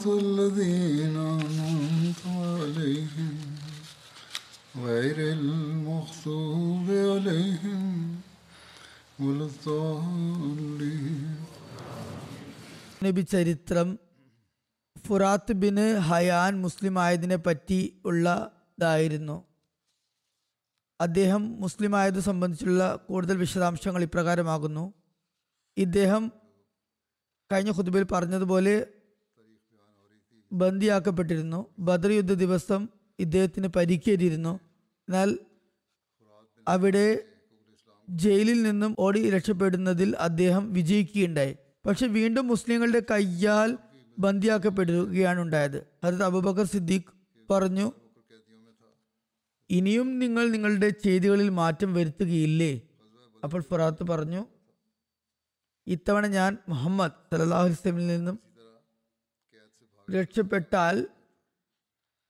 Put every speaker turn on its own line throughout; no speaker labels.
صراط الذين أنعمت عليهم غير المغضوب عليهم ولا الضالين
നബി ചരിത്രം ഫുറാത്ത് ബിന് ഹയാൻ മുസ്ലിം ആയതിനെ പറ്റി ഉള്ളതായിരുന്നു അദ്ദേഹം മുസ്ലിം ആയത് സംബന്ധിച്ചുള്ള കൂടുതൽ വിശദാംശങ്ങൾ ഇപ്രകാരമാകുന്നു ഇദ്ദേഹം കഴിഞ്ഞ ഖുതുബയിൽ പറഞ്ഞതുപോലെ ബന്ദിയാക്കപ്പെട്ടിരുന്നു. ബദർ യുദ്ധ ദിവസം ഇദ്ദേഹത്തിന് പരിക്കേറ്റിരുന്നു. എന്നാൽ അവിടെ ജയിലിൽ നിന്നും ഓടി രക്ഷപ്പെടുന്നതിൽ അദ്ദേഹം വിജയിക്കുകയുണ്ടായി. പക്ഷെ വീണ്ടും മുസ്ലിങ്ങളുടെ കയ്യാൽ ബന്ദിയാക്കപ്പെടുകയാണ് ഉണ്ടായത് അത് അബൂബക്കർ സിദ്ദീഖ് പറഞ്ഞു ഇനിയും നിങ്ങൾ നിങ്ങളുടെ ചെയ്തികളിൽ മാറ്റം വരുത്തുകയില്ലേ? അപ്പോൾ ഫുറാത്ത് പറഞ്ഞു ഇത്തവണ ഞാൻ മുഹമ്മദ് സല്ലാഹു വസ്ലമിൽ നിന്നും രക്ഷപ്പെട്ടാൽ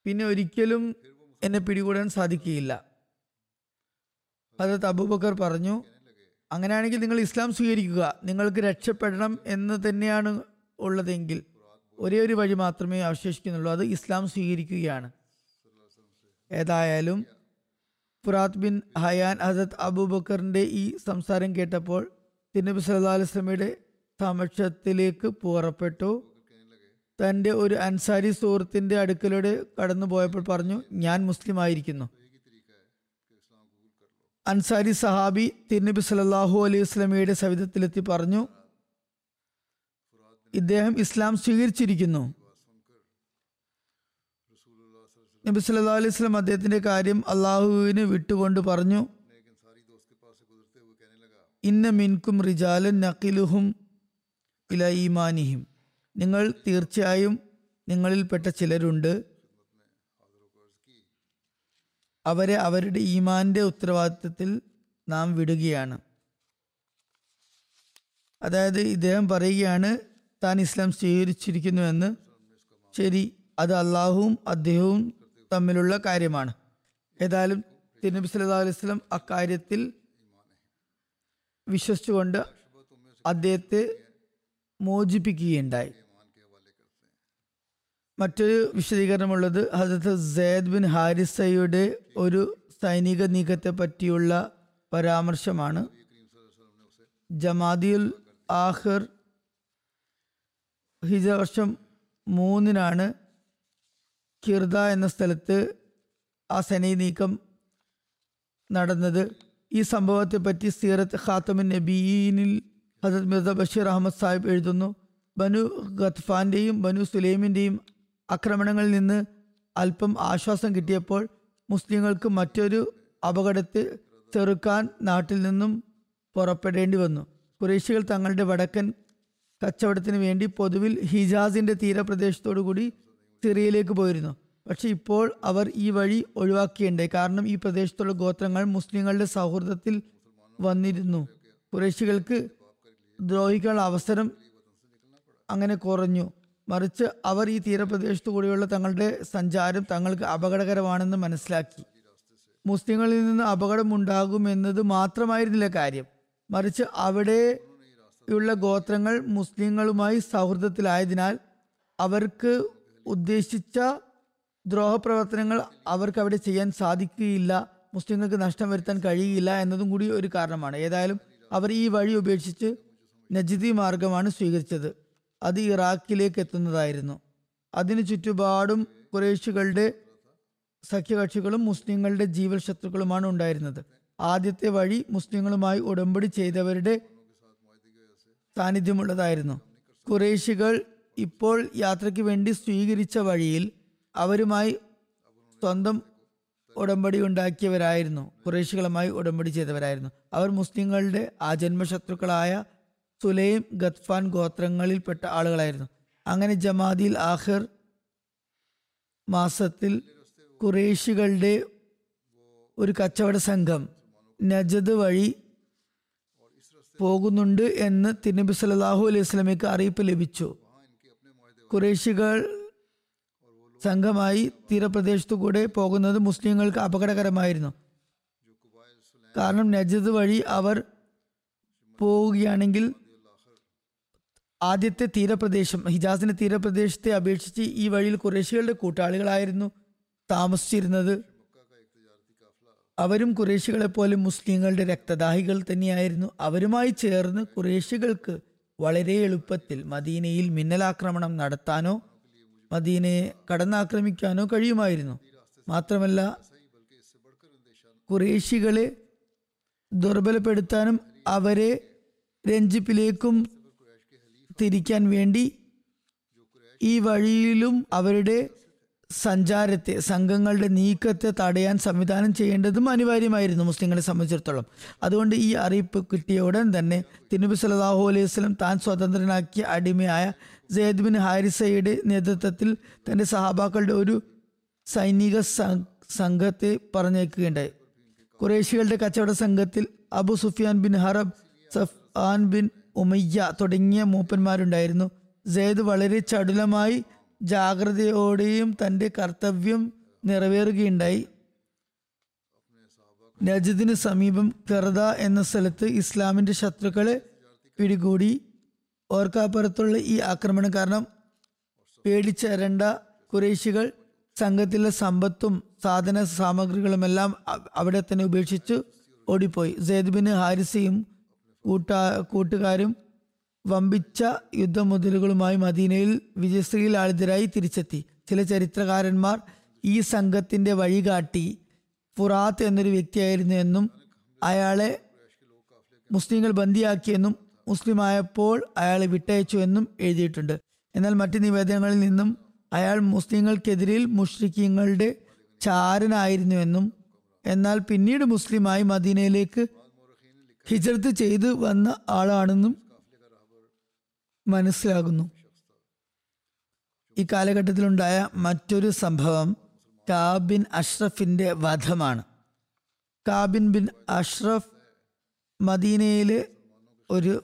പിന്നെ ഒരിക്കലും എന്നെ പിടികൂടാൻ സാധിക്കുകയില്ല. ഹജരത് അബൂബക്കർ പറഞ്ഞു അങ്ങനെയാണെങ്കിൽ നിങ്ങൾ ഇസ്ലാം സ്വീകരിക്കുക. നിങ്ങൾക്ക് രക്ഷപ്പെടണം എന്ന് തന്നെയാണ് ഉള്ളതെങ്കിൽ ഒരേ ഒരു വഴി മാത്രമേ അവശേഷിക്കുന്നുള്ളൂ. അത് ഇസ്ലാം സ്വീകരിക്കുകയാണ്. ഏതായാലും ഫുറാത്ത് ബിൻ ഹയാൻ ഹസത്ത് അബൂബക്കറിന്റെ ഈ സംസാരം കേട്ടപ്പോൾ തിരുനബി സല്ലാ അലുസ്ലമയുടെ സമക്ഷത്തിലേക്ക് പുറപ്പെട്ടു. തന്റെ ഒരു അൻസാരി സുഹൃത്തിന്റെ അടുക്കലൂടെ കടന്നു പോയപ്പോൾ പറഞ്ഞു ഞാൻ മുസ്ലിം ആയിരിക്കുന്നു. അൻസാരി സഹാബി തിരുനബി സലാഹു അലൈഹി സ്വലമിയുടെ സവിധത്തിലെത്തി പറഞ്ഞു ഇദ്ദേഹം ഇസ്ലാം സ്വീകരിച്ചിരിക്കുന്നു. നബി സല്ലാ അലൈഹി സ്വലം അദ്ദേഹത്തിന്റെ കാര്യം അള്ളാഹുവിന് വിട്ടുകൊണ്ട് പറഞ്ഞു ഇന്ന മിൻകും റിജാലൻ നക്കിലുഹും ഇല ഈമാനിഹിം. നിങ്ങൾ തീർച്ചയായും നിങ്ങളിൽപ്പെട്ട ചിലരുണ്ട്. അവരെ അവരുടെ ഈമാന്റെ ഉത്തരവാദിത്വത്തിൽ നാം വിടുകയാണ്. അതായത് ഇദ്ദേഹം പറയുകയാണ് താൻ ഇസ്ലാം സ്വീകരിച്ചിരിക്കുന്നുവെന്ന് ശരി അത് അള്ളാഹുവും അദ്ദേഹവും തമ്മിലുള്ള കാര്യമാണ്. ഏതായാലും തിരുനബി സല്ലാ അലൈഹി സ്വലം അക്കാര്യത്തിൽ വിശ്വസിച്ചുകൊണ്ട് അദ്ദേഹത്തെ മോചിപ്പിക്കുകയുണ്ടായി. മറ്റൊരു വിശദീകരണമുള്ളത് ഹസരത്ത് സെയ്ദ് ബിൻ ഹാരിസയുടെ ഒരു സൈനിക നീക്കത്തെ പറ്റിയുള്ള പരാമർശമാണ്. ജമാദിയുൽ ആഹിർ ഹിജ വർഷം മൂന്നിനാണ് കിർദ എന്ന സ്ഥലത്ത് ആ സൈനിക നീക്കം നടന്നത്. ഈ സംഭവത്തെ പറ്റി സീറത്ത് ഖാത്തമിൻ നബീനിൽ ഹസരത് മിർദ ബഷീർ അഹമ്മദ് സാഹിബ് എഴുതുന്നു. ബനു ഗത്ഫാന്റെയും ബനു സുലൈമിന്റെയും ആക്രമണങ്ങളിൽ നിന്ന് അല്പം ആശ്വാസം കിട്ടിയപ്പോൾ മുസ്ലിങ്ങൾക്ക് മറ്റൊരു അപകടത്തെ ചെറുക്കാൻ നാട്ടിൽ നിന്നും പുറപ്പെടേണ്ടി വന്നു. കുറേശികൾ തങ്ങളുടെ വടക്കൻ കച്ചവടത്തിന് വേണ്ടി പൊതുവിൽ ഹിജാസിന്റെ തീരപ്രദേശത്തോടു കൂടി സിറിയയിലേക്ക് പോയിരുന്നു. പക്ഷെ ഇപ്പോൾ അവർ ഈ വഴി ഒഴിവാക്കിയുണ്ടായി കാരണം ഈ പ്രദേശത്തുള്ള ഗോത്രങ്ങൾ മുസ്ലിങ്ങളുടെ സൗഹൃദത്തിൽ വന്നിരുന്നു. കുറേശികൾക്ക് ദ്രോഹിക്കാനുള്ള അവസരം അങ്ങനെ കുറഞ്ഞു. മറിച്ച് അവർ ഈ തീരപ്രദേശത്തു കൂടിയുള്ള തങ്ങളുടെ സഞ്ചാരം തങ്ങൾക്ക് അപകടകരമാണെന്ന് മനസ്സിലാക്കി. മുസ്ലിങ്ങളിൽ നിന്ന് അപകടം ഉണ്ടാകുമെന്നത് മാത്രമായിരുന്നില്ല കാര്യം. മറിച്ച് അവിടെയുള്ള ഗോത്രങ്ങൾ മുസ്ലിങ്ങളുമായി സൗഹൃദത്തിലായതിനാൽ അവർക്ക് ഉദ്ദേശിച്ച ദ്രോഹപ്രവർത്തനങ്ങൾ അവർക്ക് അവിടെ ചെയ്യാൻ സാധിക്കുകയില്ല മുസ്ലിങ്ങൾക്ക് നഷ്ടം വരുത്താൻ കഴിയില്ല എന്നതും കൂടി ഒരു കാരണമാണ്. ഏതായാലും അവർ ഈ വഴി ഉപേക്ഷിച്ച് നജിതി മാർഗമാണ് സ്വീകരിച്ചത്. അത് ഇറാഖിലേക്ക് എത്തുന്നതായിരുന്നു. അതിനു ചുറ്റുപാടും കുറേശുകളുടെ സഖ്യകക്ഷികളും മുസ്ലിങ്ങളുടെ ജീവൽ ശത്രുക്കളുമാണ് ഉണ്ടായിരുന്നത്. ആദ്യത്തെ വഴി മുസ്ലിങ്ങളുമായി ഉടമ്പടി ചെയ്തവരുടെ സാന്നിധ്യമുള്ളതായിരുന്നു. കുറേശികൾ ഇപ്പോൾ യാത്രയ്ക്ക് വേണ്ടി സ്വീകരിച്ച വഴിയിൽ അവരുമായി സ്വന്തം ഉടമ്പടി ഉണ്ടാക്കിയവരായിരുന്നു. കുറേശികളുമായി ഉടമ്പടി ചെയ്തവരായിരുന്നു. അവർ മുസ്ലിങ്ങളുടെ ആജന്മ ശത്രുക്കളായ സുലൈം ഗത്ഫാൻ ഗോത്രങ്ങളിൽപ്പെട്ട ആളുകളായിരുന്നു. അങ്ങനെ ജമാദിൽ ആഹിർ മാസത്തിൽ കുറേശികളുടെ ഒരു കച്ചവട സംഘം നജദ് വഴി പോകുന്നുണ്ട് എന്ന് തിരുനബി സല്ലല്ലാഹു അലൈഹി വസല്ലമയ്ക്ക് അറിയിപ്പ് ലഭിച്ചു. കുറേശികൾ സംഘമായി തീരപ്രദേശത്തു കൂടെ പോകുന്നത് മുസ്ലിങ്ങൾക്ക് അപകടകരമായിരുന്നു. കാരണം നജദ് വഴി അവർ പോവുകയാണെങ്കിൽ ആദ്യത്തെ തീരപ്രദേശം ഹിജാസിന്റെ തീരപ്രദേശത്തെ അപേക്ഷിച്ച് ഈ വഴിയിൽ കുറേശികളുടെ കൂട്ടാളികളായിരുന്നു താമസിച്ചിരുന്നത്. അവരും കുറേശികളെ പോലെ മുസ്ലിങ്ങളുടെ രക്തദാഹികൾ തന്നെയായിരുന്നു. അവരുമായി ചേർന്ന് കുറേശികൾക്ക് വളരെ എളുപ്പത്തിൽ മദീനയിൽ മിന്നലാക്രമണം നടത്താനോ മദീനയെ കടന്നാക്രമിക്കാനോ കഴിയുമായിരുന്നു. മാത്രമല്ല കുറേശികളെ ദുർബലപ്പെടുത്താനും അവരെ രഞ്ജിപ്പിലേക്കും തിരിക്കാൻ വേണ്ടി ഈ വഴിയിലും അവരുടെ സഞ്ചാരത്തെ സംഘങ്ങളുടെ നീക്കത്തെ തടയാൻ സംവിധാനം ചെയ്യേണ്ടതും അനിവാര്യമായിരുന്നു മുസ്ലിങ്ങളെ സംബന്ധിച്ചിടത്തോളം. അതുകൊണ്ട് ഈ അറിയിപ്പ് കിട്ടിയ ഉടൻ തന്നെ തിരുനബി സലാഹു അലൈഹി വസ്ലം താൻ സ്വതന്ത്രനാക്കിയ അടിമയായ സെയ്ദ് ബിൻ ഹാരിസയുടെ നേതൃത്വത്തിൽ തന്റെ സഹാബാക്കളുടെ ഒരു സൈനിക സംഘത്തെ പറഞ്ഞേക്കുകയുണ്ടായി കുറേശികളുടെ കച്ചവട സംഘത്തിൽ Abu Sufyan bin Harb Safwan bin Umayya തുടങ്ങിയ മൂപ്പന്മാരുണ്ടായിരുന്നു. സെയ്ദ് വളരെ ചടുലമായി ജാഗ്രതയോടെയും തന്റെ കർത്തവ്യം നിറവേറുകയുണ്ടായി. നജദിന് സമീപം കെർദ എന്ന സ്ഥലത്ത് ഇസ്ലാമിന്റെ ശത്രുക്കളെ പിടികൂടി. ഓർക്കാപ്പുറത്തുള്ള ഈ ആക്രമണം കാരണം പേടിച്ചരണ്ട കുറേശികൾ സംഘത്തിലെ സമ്പത്തും സാധന സാമഗ്രികളുമെല്ലാം അവിടെ തന്നെ ഉപേക്ഷിച്ചു ഓടിപ്പോയി. സെയ്ദ് ബിൻ ഹാരിസയും കൂട്ടാ കൂട്ടുകാരും വമ്പിച്ച യുദ്ധമുതലുകളുമായി മദീനയിൽ വിജയശ്രീലാളിതരായി തിരിച്ചെത്തി. ചില ചരിത്രകാരന്മാർ ഈ സംഘത്തിന്റെ വഴികാട്ടി ഫുറാത്ത് എന്നൊരു വ്യക്തിയായിരുന്നു എന്നും അയാളെ മുസ്ലിങ്ങൾ ബന്ദിയാക്കിയെന്നും മുസ്ലിമായപ്പോൾ അയാളെ വിട്ടയച്ചു എന്നും എഴുതിയിട്ടുണ്ട്. എന്നാൽ മറ്റ് നിവേദനങ്ങളിൽ നിന്നും അയാൾ മുസ്ലിങ്ങൾക്കെതിരിൽ മുഷ്രിഖീങ്ങളുടെ ചാരനായിരുന്നുവെന്നും എന്നാൽ പിന്നീട് മുസ്ലിമായി മദീനയിലേക്ക് ഹിജറത്ത് ചെയ്ത് വന്ന ആളാണെന്നും മനസ്സിലാകുന്നു. ഈ കാലഘട്ടത്തിലുണ്ടായ മറ്റൊരു സംഭവം കാബിൻ അഷ്റഫിന്റെ വധമാണ്. കാബിൻ ബിൻ അഷ്റഫ് മദീനയിലെ ഒരു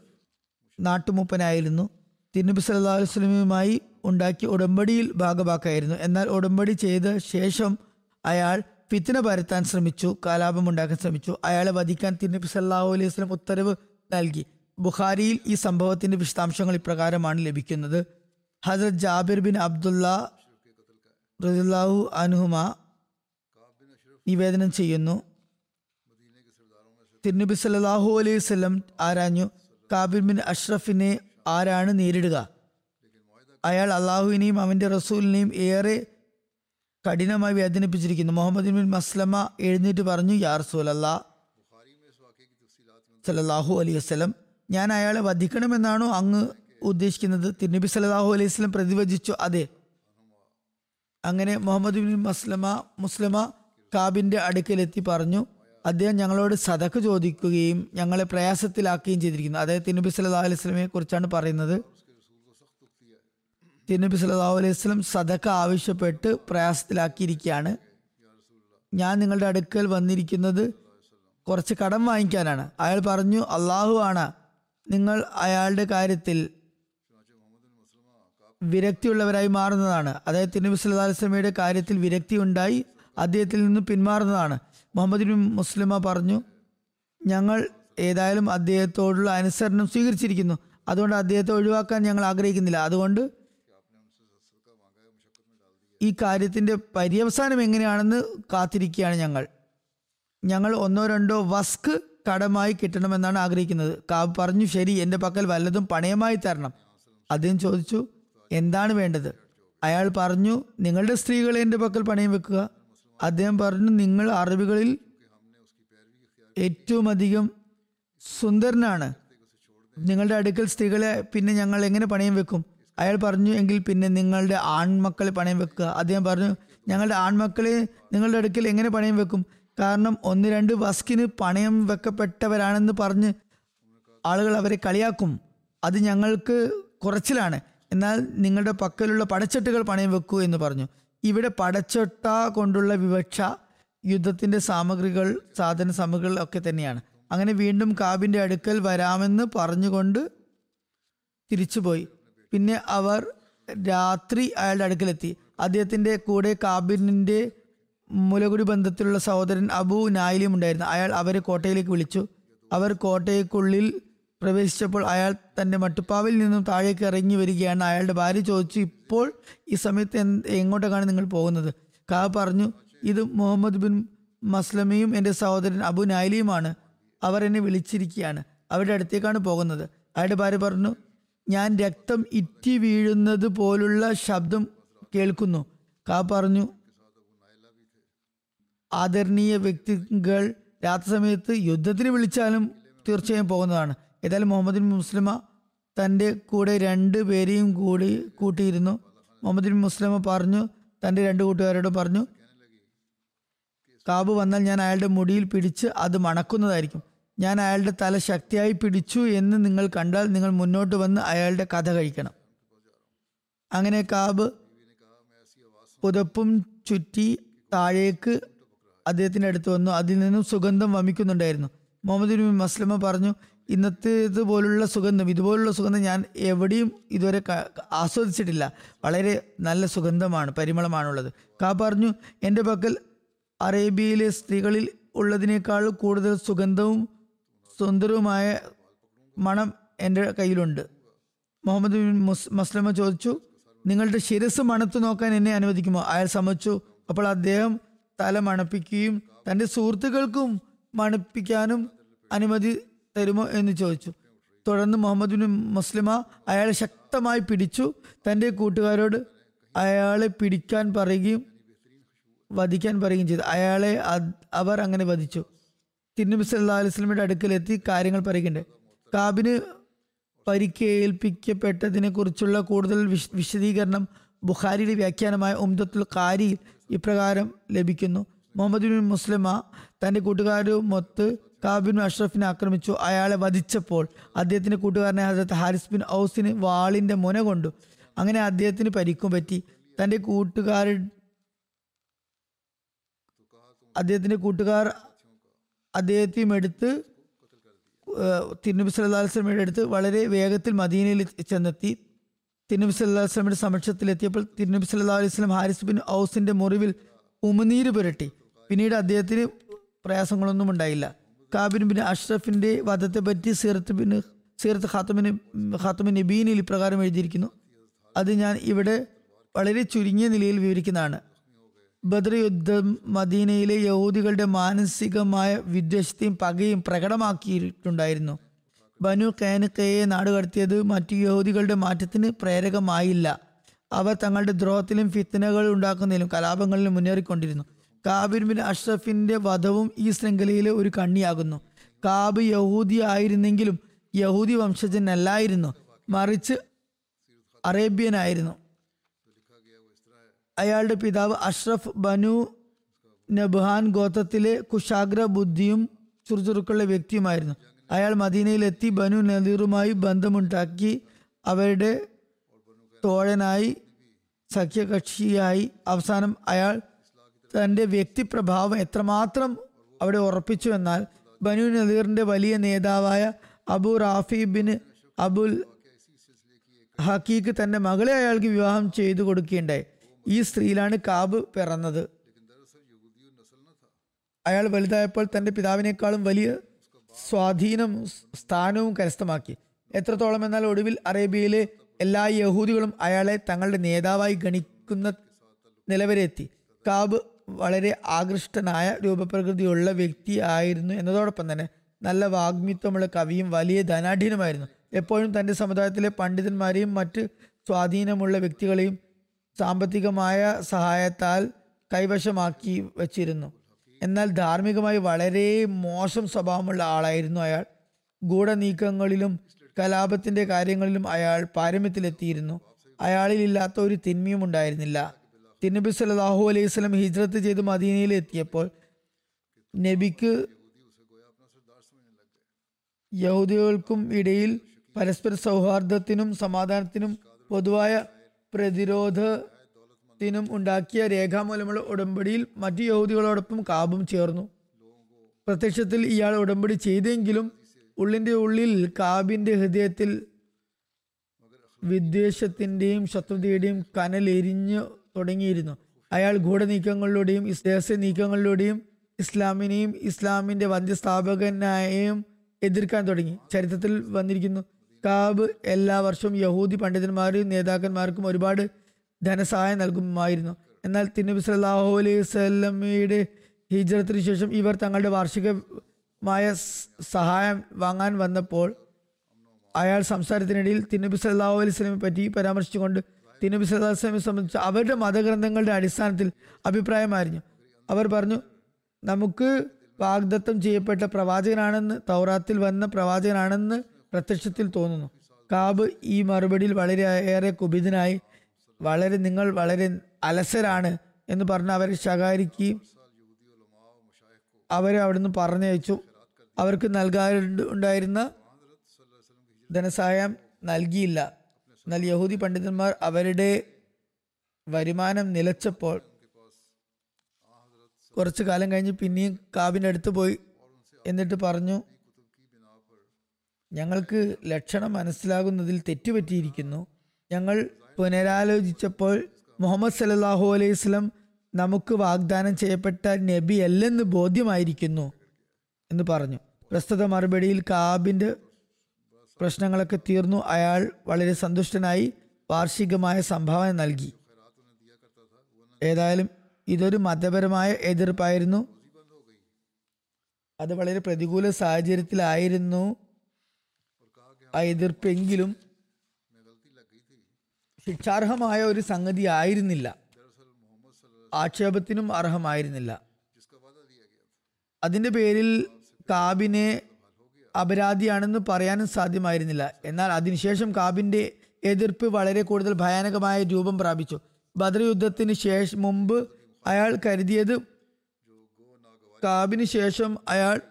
നാട്ടുമൂപ്പനായിരുന്നു. തിരുനബി സല്ലാ വസ്ലമിയുമായി ഉണ്ടാക്കിയ ഉടമ്പടിയിൽ ഭാഗഭാക്കായിരുന്നു എന്നാൽ ഉടമ്പടി ചെയ്ത ശേഷം അയാൾ ഫിത്തിന പരത്താൻ ശ്രമിച്ചു കലാപം ഉണ്ടാക്കാൻ ശ്രമിച്ചു. അയാളെ വധിക്കാൻ തിരുനബി സല്ലാഹു അലൈഹി വസ്ലം ഉത്തരവ് നൽകി. ബുഖാരിയിൽ ഈ സംഭവത്തിന്റെ വിശദാംശങ്ങൾ ഇപ്രകാരമാണ് ലഭിക്കുന്നത്. ഹസരത് ജാബിർ ബിൻ അബ്ദുല്ലാഹു അനുഹുമ നിവേദനം ചെയ്യുന്നു. തിരുനബി സല്ലാഹു അലൈഹി വസല്ലം ആരാഞ്ഞു? കാബിർ ബിൻ അഷ്റഫിനെ ആരാണ് നേരിടുക? അയാൾ അള്ളാഹുവിനെയും അവന്റെ റസൂലിനെയും ഏറെ കഠിനമായി വേദനിപ്പിച്ചിരിക്കുന്നു. മുഹമ്മദ് ബിൻ മസ്ലമ എഴുന്നേറ്റ് പറഞ്ഞു യാ അല്ലാ സല്ലല്ലാഹു അലൈഹി വസല്ലം ഞാൻ അയാളെ വധിക്കണമെന്നാണോ അങ്ങ് ഉദ്ദേശിക്കുന്നത്? തിരുനബി സല്ലല്ലാഹു അലൈഹി വസല്ലം പ്രതിവചിച്ചു അതെ. അങ്ങനെ മുഹമ്മദ് ബിൻ മസ്ലമ മുസ്ലമ കാബിന്റെ അടുക്കലെത്തി പറഞ്ഞു അദ്ദേഹം ഞങ്ങളോട് സതക്ക് ചോദിക്കുകയും ഞങ്ങളെ പ്രയാസത്തിലാക്കുകയും ചെയ്തിരിക്കുന്നു. അതായത് തിരുനബി സല്ലാ അലൈഹി വസല്ലമയെ കുറിച്ചാണ് പറയുന്നത്. തിരുനബി സല്ലല്ലാഹു അലൈഹി വസ്ലം സദക്ക ആവശ്യപ്പെട്ട് പ്രയാസത്തിലാക്കിയിരിക്കുകയാണ്. ഞാൻ നിങ്ങളുടെ അടുക്കൽ വന്നിരിക്കുന്നത് കുറച്ച് കടം വാങ്ങിക്കാനാണ്. അയാൾ പറഞ്ഞു അള്ളാഹു ആണ്. നിങ്ങൾ അയാളുടെ കാര്യത്തിൽ വിരക്തിയുള്ളവരായി മാറുന്നതാണ്. അതായത് തിരുനബി സല്ലല്ലാഹു അലൈഹി വസല്ലമയുടെ കാര്യത്തിൽ വിരക്തി ഉണ്ടായി അദ്ദേഹത്തിൽ നിന്ന് പിന്മാറുന്നതാണ്. മുഹമ്മദ് ബിൻ മുസ്ലിമ പറഞ്ഞു ഞങ്ങൾ ഏതായാലും അദ്ദേഹത്തോടുള്ള അനുസരണം സ്വീകരിച്ചിരിക്കുന്നു. അതുകൊണ്ട് അദ്ദേഹത്തെ ഒഴിവാക്കാൻ ഞങ്ങൾ ആഗ്രഹിക്കുന്നില്ല. അതുകൊണ്ട് ഈ കാര്യത്തിന്റെ പര്യവസാനം എങ്ങനെയാണെന്ന് കാത്തിരിക്കുകയാണ് ഞങ്ങൾ. ഞങ്ങൾ ഒന്നോ രണ്ടോ വസ്ക് കടമായി കിട്ടണമെന്നാണ് ആഗ്രഹിക്കുന്നത്. കാവ് പറഞ്ഞു ശരി എന്റെ പക്കൽ വല്ലതും പണയമായി തരണം. അദ്ദേഹം ചോദിച്ചു എന്താണ് വേണ്ടത്? അയാൾ പറഞ്ഞു നിങ്ങളുടെ സ്ത്രീകളെ എന്റെ പക്കൽ പണയം വെക്കുക. അദ്ദേഹം പറഞ്ഞു നിങ്ങൾ അറിവുകളിൽ ഏറ്റവും അധികം സുന്ദരനാണ്. നിങ്ങളുടെ അടുക്കൽ സ്ത്രീകളെ പിന്നെ ഞങ്ങൾ എങ്ങനെ പണയം വെക്കും? അയാൾ പറഞ്ഞു എങ്കിൽ പിന്നെ നിങ്ങളുടെ ആൺമക്കളെ പണയം വെക്കുക. അദ്ദേഹം പറഞ്ഞു ഞങ്ങളുടെ ആൺമക്കളെ നിങ്ങളുടെ അടുക്കൽ എങ്ങനെ പണയം വെക്കും? കാരണം ഒന്ന് രണ്ട് വസ്കിന് പണയം വെക്കപ്പെട്ടവരാണെന്ന് പറഞ്ഞ് ആളുകൾ അവരെ കളിയാക്കും. അത് ഞങ്ങൾക്ക് കുറച്ചിലാണ്. എന്നാൽ നിങ്ങളുടെ പക്കലുള്ള പടച്ചട്ടുകൾ പണയം വെക്കൂ എന്ന് പറഞ്ഞു. ഇവിടെ പടച്ചട്ട കൊണ്ടുള്ള വിവക്ഷ യുദ്ധത്തിന്റെ സാമഗ്രികൾ സാധന സാമഗ്രികൾ ഒക്കെ തന്നെയാണ്. അങ്ങനെ വീണ്ടും കാബിന്റെ അടുക്കൽ വരാമെന്ന് പറഞ്ഞുകൊണ്ട് തിരിച്ചുപോയി. പിന്നെ അവർ രാത്രി അയാളുടെ അടുക്കലെത്തി. അദ്ദേഹത്തിന്റെ കൂടെ കാബിനിന്റെ മുലകുടി ബന്ധത്തിലുള്ള സഹോദരൻ അബു നായിലും ഉണ്ടായിരുന്നു. അയാൾ അവരെ കോട്ടയിലേക്ക് വിളിച്ചു. അവർ കോട്ടയ്ക്കുള്ളിൽ പ്രവേശിച്ചപ്പോൾ അയാൾ തന്റെ മട്ടുപ്പാവിൽ നിന്നും താഴേക്ക് ഇറങ്ങി വരികയാണ്. അയാളുടെ ഭാര്യ ചോദിച്ചു ഇപ്പോൾ ഈ സമയത്ത് എങ്ങോട്ടേക്കാണ് നിങ്ങൾ പോകുന്നത്? കാ പറഞ്ഞു ഇത് മുഹമ്മദ് ബിൻ മസ്ലമയും എന്റെ സഹോദരൻ അബു നായിലിയുമാണ് അവർ എന്നെ വിളിച്ചിരിക്കുകയാണ്. അവരുടെ അടുത്തേക്കാണ് പോകുന്നത്. അയാളുടെ ഭാര്യ പറഞ്ഞു ഞാൻ രക്തം ഇറ്റി വീഴുന്നത് പോലുള്ള ശബ്ദം കേൾക്കുന്നു. കാ പറഞ്ഞു ആദരണീയ വ്യക്തികൾ രാത്രി സമയത്ത് യുദ്ധത്തിന് വിളിച്ചാലും തീർച്ചയായും പോകുന്നതാണ്. ഏതായാലും മുഹമ്മദ് ബിൻ മുസ്ലിമ തന്റെ കൂടെ രണ്ട് പേരെയും കൂടി കൂട്ടിയിരുന്നു. മുഹമ്മദ് ബിൻ മുസ്ലിമ പറഞ്ഞു തന്റെ രണ്ട് കൂട്ടുകാരോട് പറഞ്ഞു കാബ് വന്നാൽ ഞാൻ അയാളുടെ മുടിയിൽ പിടിച്ച് അത് മണക്കുന്നതായിരിക്കും. ഞാൻ അയാളുടെ തല ശക്തിയായി പിടിച്ചു എന്ന് നിങ്ങൾ കണ്ടാൽ നിങ്ങൾ മുന്നോട്ട് വന്ന് അയാളുടെ കഥ കഴിക്കണം. അങ്ങനെ കാബ് പുതപ്പും ചുറ്റി താഴേക്ക് അദ്ദേഹത്തിന്റെ അടുത്ത് വന്നു. അതിൽ നിന്നും സുഗന്ധം വമിക്കുന്നുണ്ടായിരുന്നു. മുഹമ്മദ് ബിൻ മസ്ലമ പറഞ്ഞു ഇന്നത്തെ ഇതുപോലുള്ള സുഗന്ധം ഇതുപോലുള്ള സുഗന്ധം ഞാൻ എവിടെയും ഇതുവരെ ആസ്വദിച്ചിട്ടില്ല. വളരെ നല്ല സുഗന്ധമാണ് പരിമളമാണുള്ളത്. കാ പറഞ്ഞു എന്റെ പക്കൽ അറേബ്യയിലെ സ്ത്രീകളിൽ ഉള്ളതിനേക്കാൾ കൂടുതൽ സുഗന്ധവും സുന്ദരവുമായ മണം എന്റെ കയ്യിലുണ്ട്. മുഹമ്മദ് ബിൻ മുസ് മസ്ലമ ചോദിച്ചു നിങ്ങളുടെ ശിരസ് മണത്ത് നോക്കാൻ എന്നെ അനുവദിക്കുമോ? അയാൾ സമ്മതിച്ചു. അപ്പോൾ അദ്ദേഹം തല മണപ്പിക്കുകയും തന്റെ സുഹൃത്തുക്കൾക്കും മണപ്പിക്കാനും അനുമതി തരുമോ എന്ന് ചോദിച്ചു. തുടർന്ന് മുഹമ്മദ് ബിൻ മുസ്ലിമ അയാളെ ശക്തമായി പിടിച്ചു. തന്റെ കൂട്ടുകാരോട് അയാളെ പിടിക്കാൻ പറയുകയും വധിക്കാൻ പറയുകയും ചെയ്തു. അയാളെ അവർ അങ്ങനെ വധിച്ചു. തിരുനബി സല്ലാ അലൈഹി സ്വലമിയുടെ അടുക്കലെത്തി കാര്യങ്ങൾ പറയുന്നുണ്ട് കാബിന് പരിക്കേൽപ്പിക്കപ്പെട്ടതിനെ കുറിച്ചുള്ള കൂടുതൽ വിശ- വിശദീകരണം ബുഖാരിയുടെ വ്യാഖ്യാനമായ ഉംദത്തുൽ ഖാരിയിൽ ഇപ്രകാരം ലഭിക്കുന്നു. മുഹമ്മദ് ബിൻ മുസ്ലിമ തന്റെ കൂട്ടുകാരുമൊത്ത് കാബിൻ അഷ്റഫിനെ ആക്രമിച്ചു. അയാളെ വധിച്ചപ്പോൾ അദ്ദേഹത്തിന്റെ കൂട്ടുകാരനെ ഹസരത്ത് ഹാരിസ് ബിൻ ഔസിന് വാളിന്റെ മുന കൊണ്ടു. അങ്ങനെ അദ്ദേഹത്തിന് പരിക്കും പറ്റി. തന്റെ കൂട്ടുകാർ അദ്ദേഹത്തിന്റെ കൂട്ടുകാർ അദ്ദേഹത്തെയും എടുത്ത് തിരുനബി സല്ലാ അലൈഹി വസല്ലമയുടെ അടുത്ത് വളരെ വേഗത്തിൽ മദീനയിൽ ചെന്നെത്തി. തിരുനബി സല്ലാ അലൈഹി സമക്ഷത്തിൽ സമക്ഷത്തിലെത്തിയപ്പോൾ തിരുനബി സല്ലാ അലൈഹി വസല്ലം ഹാരിസ് ബിൻ ഔസിന്റെ മുറിവിൽ ഉമനീര് പുരട്ടി. പിന്നീട് അദ്ദേഹത്തിന് പ്രയാസങ്ങളൊന്നും ഉണ്ടായില്ല. കാബിൻ ബിൻ അഷ്റഫിന്റെ വധത്തെ പറ്റി സീറത്ത് ബിൻ സീറത്ത് ഖാത്തമിന് ഖാത്തമിൻ നബീനിൽ ഇപ്രകാരം എഴുതിയിരിക്കുന്നു. അത് ഞാൻ ഇവിടെ വളരെ ചുരുങ്ങിയ നിലയിൽ വിവരിക്കുന്നതാണ്. ബദർ യുദ്ധം മദീനയിലെ യഹൂദികളുടെ മാനസികമായ വിദ്വേഷത്തെയും പകയും പ്രകടമാക്കിയിട്ടുണ്ടായിരുന്നു. ബനു കാനുക്കയെ നാടുകടത്തിയത് മറ്റു യഹൂദികളുടെ മാറ്റത്തിന് പ്രേരകമായില്ല. അവർ തങ്ങളുടെ ദ്രോഹത്തിലും ഫിത്തനകൾ ഉണ്ടാക്കുന്നതിലും കലാപങ്ങളിലും മുന്നേറിക്കൊണ്ടിരുന്നു. കാബിർ ബിൻ അഷ്റഫിന്റെ വധവും ഈ ശൃംഖലയിലെ ഒരു കണ്ണിയാകുന്നു. കാബ് യഹൂദി ആയിരുന്നെങ്കിലും യഹൂദി വംശജനല്ലായിരുന്നു. മറിച്ച് അറേബ്യനായിരുന്നു. അയാളുടെ പിതാവ് അഷ്റഫ് ബനു നബ്ഹാൻ ഗോത്രത്തിലെ കുശാഗ്ര ബുദ്ധിയും ചുറുചുറുക്കുള്ള വ്യക്തിയുമായിരുന്നു. അയാൾ മദീനയിലെത്തി ബനു നദീറുമായി ബന്ധമുണ്ടാക്കി അവരുടെ തോഴനായി സഖ്യകക്ഷിയായി അവസാനം അയാൾ തന്റെ വ്യക്തിപ്രഭാവം എത്രമാത്രം അവിടെ ഉറപ്പിച്ചു എന്നാൽ ബനു നദീറിന്റെ വലിയ നേതാവായ Abu Rafi bin Abul Haqiq തന്റെ മകളെ അയാൾക്ക് വിവാഹം ചെയ്തു കൊടുക്കുകയുണ്ടായി ഈ സ്ത്രീയിലാണ് കാബ് പിറന്നത്. അയാൾ വലുതായപ്പോൾ തന്റെ പിതാവിനേക്കാളും വലിയ സ്വാധീനം സ്ഥാനവും കരസ്ഥമാക്കി. എത്രത്തോളം എന്നാൽ ഒടുവിൽ അറേബ്യയിലെ എല്ലാ യഹൂദികളും അയാളെ തങ്ങളുടെ നേതാവായി ഗണിക്കുന്ന നിലവരെത്തി. കാബ് വളരെ ആകൃഷ്ടനായ രൂപപ്രകൃതിയുള്ള വ്യക്തിയായിരുന്നു എന്നതോടൊപ്പം തന്നെ നല്ല വാഗ്മിത്വമുള്ള കവിയും വലിയ ധനാഢ്യനുമായിരുന്നു. എപ്പോഴും തന്റെ സമുദായത്തിലെ പണ്ഡിതന്മാരെയും മറ്റ് സ്വാധീനമുള്ള വ്യക്തികളെയും സാമ്പത്തികമായ സഹായത്താൽ കൈവശമാക്കി വച്ചിരുന്നു. എന്നാൽ ധാർമ്മികമായി വളരെ മോശം സ്വഭാവമുള്ള ആളായിരുന്നു അയാൾ. ഗൂഢനീക്കങ്ങളിലും കലാപത്തിന്റെ കാര്യങ്ങളിലും അയാൾ പാരമ്യത്തിലെത്തിയിരുന്നു. അയാളിൽ ഇല്ലാത്ത ഒരു തിന്മയും ഉണ്ടായിരുന്നില്ല. തിന്നബി സലാഹു അലൈഹി സ്വലം ഹിജ്രത്ത് ചെയ്ത് മദീനയിൽ എത്തിയപ്പോൾ നബിക്ക് യഹൂദികൾക്കും ഇടയിൽ പരസ്പര സൗഹാർദ്ദത്തിനും സമാധാനത്തിനും പൊതുവായ പ്രതിരോധത്തിനും ഉണ്ടാക്കിയ രേഖാമൂലമുള്ള ഉടമ്പടിയിൽ മറ്റു യഹൂദികളോടൊപ്പം കാബും ചേർന്നു. പ്രത്യക്ഷത്തിൽ ഇയാൾ ഉടമ്പടി ചെയ്തെങ്കിലും ഉള്ളിന്റെ ഉള്ളിൽ കാബിന്റെ ഹൃദയത്തിൽ വിദ്വേഷത്തിന്റെയും ശത്രുതയുടെയും കനലെരിഞ്ഞു തുടങ്ങിയിരുന്നു. അയാൾ ഗൂഢനീക്കങ്ങളിലൂടെയും രഹസ്യ നീക്കങ്ങളിലൂടെയും ഇസ്ലാമിനെയും ഇസ്ലാമിന്റെ വന്ധ്യസ്ഥാപകനായും എതിർക്കാൻ തുടങ്ങി. ചരിത്രത്തിൽ വന്നിരിക്കുന്നു കാബ് എല്ലാ വർഷവും യഹൂദി പണ്ഡിതന്മാരും നേതാക്കന്മാർക്കും ഒരുപാട് ധനസഹായം നൽകുമായിരുന്നു. എന്നാൽ തിന്നബി സല്ലല്ലാഹു അലൈഹി സ്വല്ലമ്മയുടെ ഹിജറത്തിന് ശേഷം ഇവർ തങ്ങളുടെ വാർഷികമായ സഹായം വാങ്ങാൻ വന്നപ്പോൾ അയാൾ സംസാരത്തിനിടയിൽ തിന്നബി സല്ലല്ലാഹു അലൈഹി സ്വലമെ പറ്റി പരാമർശിച്ചുകൊണ്ട് തിന്നബി സല്ലല്ലാഹു സ്വലമെ സംബന്ധിച്ച് അവരുടെ മതഗ്രന്ഥങ്ങളുടെ അടിസ്ഥാനത്തിൽ അഭിപ്രായമായിരുന്നു. അവർ പറഞ്ഞു നമുക്ക് വാഗ്ദത്തം ചെയ്യപ്പെട്ട പ്രവാചകനാണെന്ന് തൗറാത്തിൽ വന്ന പ്രവാചകനാണെന്ന് പ്രത്യക്ഷത്തിൽ തോന്നുന്നു. കാബ് ഈ മറുപടിയിൽ വളരെ ഏറെ കുപിതനായി വളരെ നിങ്ങൾ വളരെ അലസരാണ് എന്ന് പറഞ്ഞ് അവരെ ശകാരിക്കുകയും അവരെ അവിടുന്ന് പറഞ്ഞയച്ചു. അവർക്ക് നൽകാറുണ്ടായിരുന്ന ധനസഹായം നൽകിയില്ല. എന്നാൽ യഹൂദി പണ്ഡിതന്മാർ അവരുടെ വരുമാനം നിലച്ചപ്പോൾ കുറച്ചു കാലം കഴിഞ്ഞ് പിന്നെയും കാബിന്റെ അടുത്ത് പോയി എന്നിട്ട് പറഞ്ഞു ഞങ്ങൾക്ക് ലക്ഷണം മനസ്സിലാകുന്നതിൽ തെറ്റുപറ്റിയിരിക്കുന്നു. ഞങ്ങൾ പുനരാലോചിച്ചപ്പോൾ മുഹമ്മദ് സല്ലല്ലാഹു അലൈഹി വസല്ലം നമുക്ക് വാഗ്ദാനം ചെയ്യപ്പെട്ട നബി അല്ലെന്ന് ബോധ്യമായിരിക്കുന്നു എന്ന് പറഞ്ഞു. പ്രസ്തുത മറുപടിയിൽ കാബിന്റെ പ്രശ്നങ്ങളൊക്കെ തീർന്നു. അയാൾ വളരെ സന്തുഷ്ടനായി വാർഷികമായ സംഭാവന നൽകി. ഏതായാലും ഇതൊരു മതപരമായ എതിർപ്പായിരുന്നു. അത് വളരെ പ്രതികൂല സാഹചര്യത്തിലായിരുന്നു. എതിർപ്പെങ്കിലും ശിക്ഷാർഹമായ ഒരു സംഗതി ആയിരുന്നില്ല. ആക്ഷേപത്തിനും അർഹമായിരുന്നില്ല. അതിന്റെ പേരിൽ കാബിനെ അപരാധിയാണെന്ന് പറയാനും സാധ്യമായിരുന്നില്ല. എന്നാൽ അതിനുശേഷം കാബിന്റെ എതിർപ്പ് വളരെ കൂടുതൽ ഭയാനകമായ രൂപം പ്രാപിച്ചു. ബദർ യുദ്ധത്തിന് ശേഷം മുമ്പ് അയാൾ കരുതിയത് കാബിന് ശേഷം അയാൾ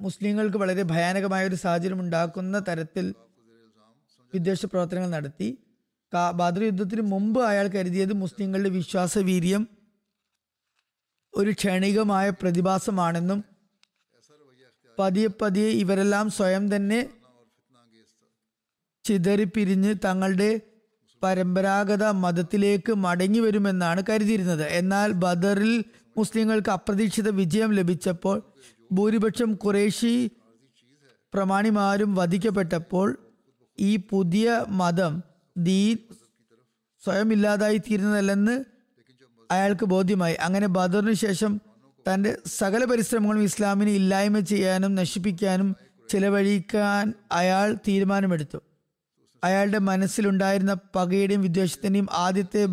മുസ്ലിങ്ങൾക്ക് വളരെ ഭയാനകമായ ഒരു സാഹചര്യം ഉണ്ടാക്കുന്ന തരത്തിൽ വിദ്വേഷ പ്രവർത്തനങ്ങൾ നടത്തി. ബദർ യുദ്ധത്തിന് മുമ്പ് അയാൾ കരുതിയത് മുസ്ലിങ്ങളുടെ വിശ്വാസവീര്യം ഒരു ക്ഷണികമായ പ്രതിഭാസമാണെന്നും പതിയെ പതിയെ ഇവരെല്ലാം സ്വയം തന്നെ ചിതറിപ്പിരിഞ്ഞ് തങ്ങളുടെ പരമ്പരാഗത മതത്തിലേക്ക് മടങ്ങി വരുമെന്നാണ് കരുതിയിരുന്നത്. എന്നാൽ ബദറിൽ മുസ്ലിങ്ങൾക്ക് അപ്രതീക്ഷിത വിജയം ലഭിച്ചപ്പോൾ ഭൂരിപക്ഷം കുറേശി പ്രമാണിമാരും വധിക്കപ്പെട്ടപ്പോൾ ഈ പുതിയ മതം ദീൻ സ്വയം ഇല്ലാതായി തീരുന്നതല്ലെന്ന് അയാൾക്ക് ബോധ്യമായി. അങ്ങനെ ബദറിന് ശേഷം തന്റെ സകല പരിശ്രമങ്ങളും ഇസ്ലാമിനെ ഇല്ലായ്മ ചെയ്യാനും നശിപ്പിക്കാനും ചിലവഴിക്കാൻ അയാൾ തീരുമാനമെടുത്തു. അയാളുടെ മനസ്സിലുണ്ടായിരുന്ന പകയുടെയും വിദ്വേഷത്തിന്റെയും ആദ്യത്തെ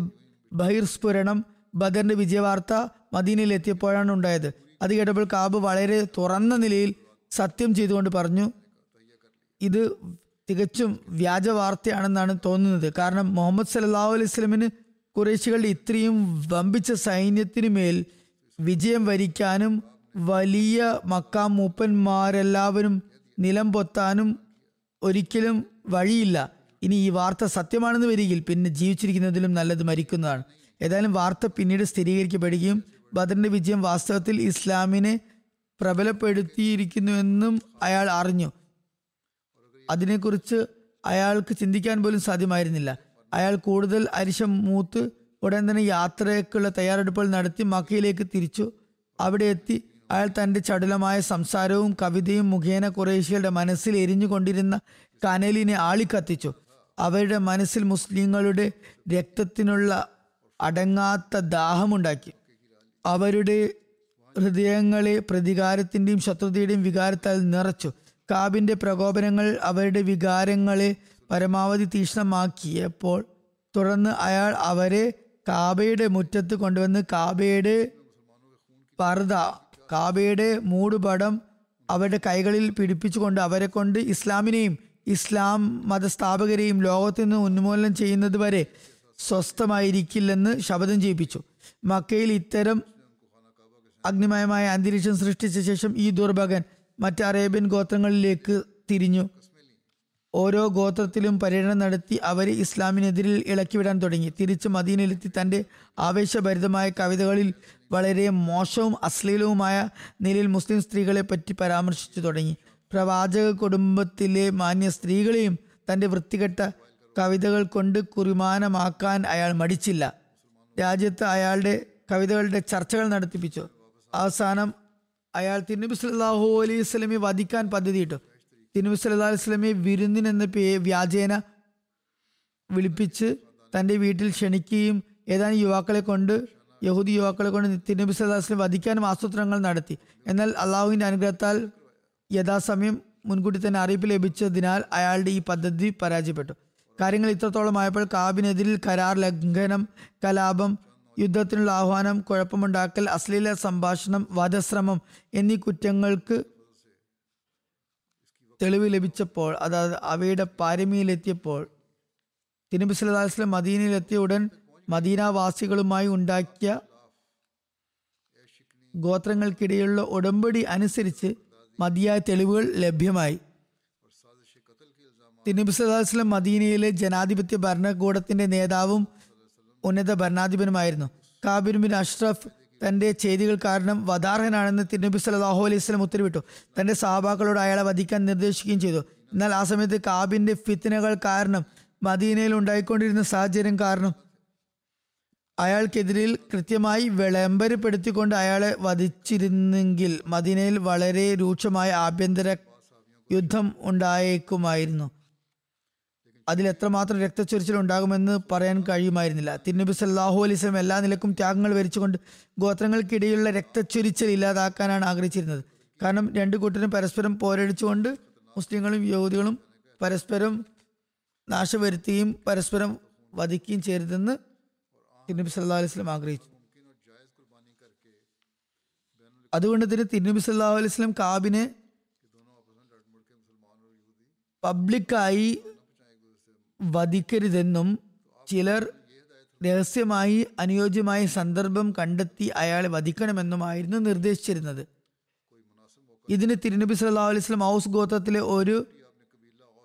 ബഹിർസ്ഫുരണം ബദറിന്റെ വിജയവാർത്ത മദീനയിൽ എത്തിയപ്പോഴാണ് ഉണ്ടായത് അത് കേട്ടപ്പോൾ കാബ് വളരെ തുറന്ന നിലയിൽ സത്യം ചെയ്തുകൊണ്ട് പറഞ്ഞു ഇത് തികച്ചും വ്യാജ വാർത്തയാണെന്നാണ് തോന്നുന്നത്. കാരണം മുഹമ്മദ് സല്ലല്ലാഹു അലൈഹി സ്വലമിന് കുറേശികളുടെ ഇത്രയും വമ്പിച്ച സൈന്യത്തിനു മേൽ വിജയം വരിക്കാനും വലിയ മക്കാം മൂപ്പന്മാരെല്ലാവരും നിലം പൊത്താനും ഒരിക്കലും വഴിയില്ല. ഇനി ഈ വാർത്ത സത്യമാണെന്ന് വരികിൽ പിന്നെ ജീവിച്ചിരിക്കുന്നതിലും നല്ലത് മരിക്കുന്നതാണ്. ഏതായാലും വാർത്ത പിന്നീട് സ്ഥിരീകരിക്കപ്പെടുകയും ബദറിന്റെ വിജയം വാസ്തവത്തിൽ ഇസ്ലാമിനെ പ്രബലപ്പെടുത്തിയിരിക്കുന്നുവെന്നും അയാൾ അറിഞ്ഞു. അതിനെക്കുറിച്ച് അയാൾക്ക് ചിന്തിക്കാൻ പോലും സാധ്യമായിരുന്നില്ല. അയാൾ കൂടുതൽ അരിശം മൂത്ത് ഉടൻ തന്നെ യാത്രയ്ക്കുള്ള തയ്യാറെടുപ്പുകൾ നടത്തി മക്കയിലേക്ക് തിരിച്ചു. അവിടെ എത്തി അയാൾ തന്റെ ചടുലമായ സംസാരവും കവിതയും മുഖേന കുറേശികളുടെ മനസ്സിൽ എരിഞ്ഞുകൊണ്ടിരുന്ന കനലിനെ ആളിക്കത്തിച്ചു. അവരുടെ മനസ്സിൽ മുസ്ലിങ്ങളുടെ രക്തത്തിനുള്ള അടങ്ങാത്ത ദാഹമുണ്ടാക്കി. അവരുടെ ഹൃദയങ്ങളെ പ്രതികാരത്തിന്റെയും ശത്രുതയുടെയും വികാരത്താൽ നിറച്ചു. കാബിന്റെ പ്രകോപനങ്ങൾ അവരുടെ വികാരങ്ങളെ പരമാവധി തീക്ഷ്ണമാക്കിയപ്പോൾ തുടർന്ന് അയാൾ അവരെ കാബയുടെ മുറ്റത്ത് കൊണ്ടുവന്ന് കാബയുടെ പർദ കാബയുടെ മൂടുപടം അവരുടെ കൈകളിൽ പിടിപ്പിച്ചുകൊണ്ട് അവരെ കൊണ്ട് ഇസ്ലാമിനെയും ഇസ്ലാം മതസ്ഥാപകരെയും ലോകത്തു നിന്ന് ഉന്മൂലനം ചെയ്യുന്നത് വരെ സ്വസ്ഥമായിരിക്കില്ലെന്ന് ശപഥം ചെയ്യിപ്പിച്ചു മക്കയിൽ ഇത്തരം അഗ്നിമയമായ അന്തരീക്ഷം സൃഷ്ടിച്ച ശേഷം ഈ ദുർഭകൻ മറ്റ് അറേബ്യൻ ഗോത്രങ്ങളിലേക്ക് തിരിഞ്ഞു. ഓരോ ഗോത്രത്തിലും പര്യടനം നടത്തി അവരെ ഇസ്ലാമിനെതിരിൽ ഇളക്കിവിടാൻ തുടങ്ങി. തിരിച്ച് മദീനയിലെത്തി തന്റെ ആവേശഭരിതമായ കവിതകളിൽ വളരെ മോശവും അശ്ലീലവുമായ നിലയിൽ മുസ്ലിം സ്ത്രീകളെ പറ്റി പരാമർശിച്ചു തുടങ്ങി. പ്രവാചക കുടുംബത്തിലെ മാന്യ സ്ത്രീകളെയും തന്റെ വൃത്തികെട്ട കവിതകൾ കൊണ്ട് കുറിമാനമാക്കാൻ അയാൾ മടിച്ചില്ല. രാജ്യത്ത് അയാളുടെ കവിതകളുടെ ചർച്ചകൾ നടത്തിപ്പിച്ചു. അവസാനം അയാൾ തിരുനബി സല്ലല്ലാഹു അലൈഹി സ്വലമെ വധിക്കാൻ പദ്ധതിയിട്ടു തിരുനബി സല്ലല്ലാഹു അലൈഹി സ്വലമെ വിരുന്നിനെന്ന പേ വ്യാജേന വിളിപ്പിച്ച് തന്റെ വീട്ടിൽ ക്ഷണിക്കുകയും ഏതാനും യുവാക്കളെ കൊണ്ട് യഹൂദി യുവാക്കളെ കൊണ്ട് തിരുനബി വസല്ലം വധിക്കാനും ആസൂത്രണങ്ങൾ നടത്തി. എന്നാൽ അള്ളാഹുവിന്റെ അനുഗ്രഹത്താൽ യഥാസമയം മുൻകൂട്ടി തന്നെ അറിയിപ്പ് ലഭിച്ചതിനാൽ അയാളുടെ ഈ പദ്ധതി പരാജയപ്പെട്ടു. കാര്യങ്ങൾ ഇത്രത്തോളം ആയപ്പോൾ കാബിനെതിരിൽ കരാർ ലംഘനം കലാപം യുദ്ധത്തിനുള്ള ആഹ്വാനം കുഴപ്പമുണ്ടാക്കൽ അശ്ലീല സംഭാഷണം വധശ്രമം എന്നീ കുറ്റങ്ങൾക്ക് തെളിവ് ലഭിച്ചപ്പോൾ അതായത് അവയുടെ പാരമിയിലെത്തിയപ്പോൾ അലൈഹി വസല്ലം മദീനയിലെത്തിയ ഉടൻ മദീനാവാസികളുമായി ഉണ്ടാക്കിയ ഗോത്രങ്ങൾക്കിടയിലുള്ള ഉടമ്പടി അനുസരിച്ച് മതിയായ തെളിവുകൾ ലഭ്യമായി. തിരുനബി വസല്ലം മദീനയിലെ ജനാധിപത്യ ഭരണകൂടത്തിന്റെ നേതാവും ഉന്നത ഭരണാധിപനുമായിരുന്നു. കാബിർ ബിൻ അഷ്റഫ് തന്റെ ചെയ്തികൾ കാരണം വധാർഹനാണെന്ന് തിരുനബി സല്ലല്ലാഹു അലൈഹി സ്വലം ഉത്തരവിട്ടു. തന്റെ സഹാബാക്കളോട് അയാളെ വധിക്കാൻ നിർദ്ദേശിക്കുകയും ചെയ്തു. എന്നാൽ ആ സമയത്ത് കാബിന്റെ ഫിത്തനകൾ കാരണം മദീനയിൽ ഉണ്ടായിക്കൊണ്ടിരുന്ന സാഹചര്യം കാരണം അയാൾക്കെതിരിൽ കൃത്യമായി വിളംബരപ്പെടുത്തിക്കൊണ്ട് അയാളെ വധിച്ചിരുന്നെങ്കിൽ മദീനയിൽ വളരെ രൂക്ഷമായ ആഭ്യന്തര യുദ്ധം ഉണ്ടായേക്കുമായിരുന്നു. അതിൽ എത്രമാത്രം രക്തച്ചൊരിച്ചിൽ ഉണ്ടാകുമെന്ന് പറയാൻ കഴിയുമായിരുന്നില്ല. തിരുനബി സല്ലാഹു അലൈഹി സ്വലം എല്ലാ നിലക്കും ത്യാഗങ്ങൾ വരിച്ചുകൊണ്ട് ഗോത്രങ്ങൾക്കിടയിലുള്ള രക്തച്ചൊരിച്ചിൽ ഇല്ലാതാക്കാനാണ് ആഗ്രഹിച്ചിരുന്നത്. കാരണം രണ്ടു കൂട്ടരും പരസ്പരം പോരടിച്ചുകൊണ്ട് മുസ്ലിങ്ങളും യഹൂദികളും പരസ്പരം നാശം വരുത്തുകയും പരസ്പരം വധിക്കുകയും ചെയ്യരുതെന്ന് തിരുനബി സല്ലാ അലൈഹി സ്വലം ആഗ്രഹിച്ചു. അതുകൊണ്ട് തന്നെ തിരുനബി സല്ലാഹു സ്വലം കാബിനെ പബ്ലിക്കായി വധിക്കരുതെന്നും ചിലർ രഹസ്യമായി അനുയോജ്യമായ സന്ദർഭം കണ്ടെത്തി അയാളെ വധിക്കണമെന്നുമായിരുന്നു നിർദ്ദേശിച്ചിരുന്നത്. ഇതിന് തിരുനബി സല്ലാ അലൈഹി വസല്ലം ഔസ് ഗോത്രത്തിലെ ഒരു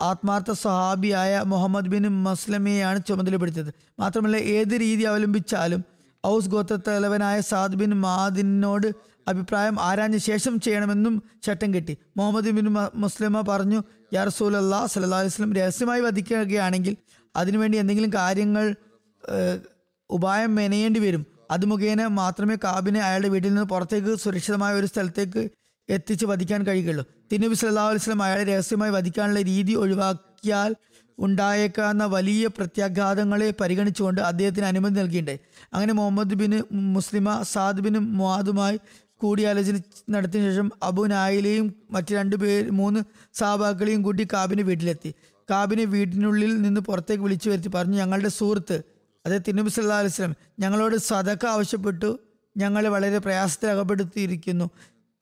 ആത്മാർത്ഥ സഹാബിയായ മുഹമ്മദ് ബിൻ മസ്ലമയെയാണ് ചുമതലപ്പെടുത്തിയത്. മാത്രമല്ല ഏത് രീതി അവലംബിച്ചാലും ഔസ് ഗോത്ര തലവനായ സാദ് ബിൻ മാദിനോട് അഭിപ്രായം ആരാഞ്ഞ ശേഷം ചെയ്യണമെന്നും ചട്ടം കിട്ടി. മുഹമ്മദ് ബിൻ മുസ്ലിമ പറഞ്ഞു യാ റസൂൽ അല്ലാ സല്ലാ വസല്ലം രഹസ്യമായി വധിക്കുകയാണെങ്കിൽ അതിനുവേണ്ടി എന്തെങ്കിലും കാര്യങ്ങൾ ഉപായം മെനയേണ്ടി വരും. അത് മുഖേന മാത്രമേ കാബിനെ അയാളുടെ വീട്ടിൽ നിന്ന് പുറത്തേക്ക് സുരക്ഷിതമായ ഒരു സ്ഥലത്തേക്ക് എത്തിച്ച് വധിക്കാൻ കഴിയുകയുള്ളൂ. തിരുനബി അലൈഹി വസല്ലം അയാളെ രഹസ്യമായി വധിക്കാനുള്ള രീതി ഒഴിവാക്കിയാൽ ഉണ്ടായേക്കാവുന്ന വലിയ പ്രത്യാഘാതങ്ങളെ പരിഗണിച്ചുകൊണ്ട് അദ്ദേഹത്തിന് അനുമതി നൽകിയിട്ടുണ്ട്. അങ്ങനെ Muhammad bin Maslama Sa'd bin കൂടിയാലോചന നടത്തിയ ശേഷം അബു നായിലെയും മറ്റു രണ്ട് പേർ മൂന്ന് സാബാക്കളെയും കൂട്ടി കാബിനെ വീട്ടിലെത്തി. കാബിനെ വീട്ടിനുള്ളിൽ നിന്ന് പുറത്തേക്ക് വിളിച്ചു വരുത്തി പറഞ്ഞു ഞങ്ങളുടെ സുഹൃത്ത് അതായത് തിരുനബി സല്ലാ അലിസ്ലം ഞങ്ങളോട് സതക്ക ആവശ്യപ്പെട്ടു. ഞങ്ങളെ വളരെ പ്രയാസത്തിൽ അകപ്പെടുത്തിയിരിക്കുന്നു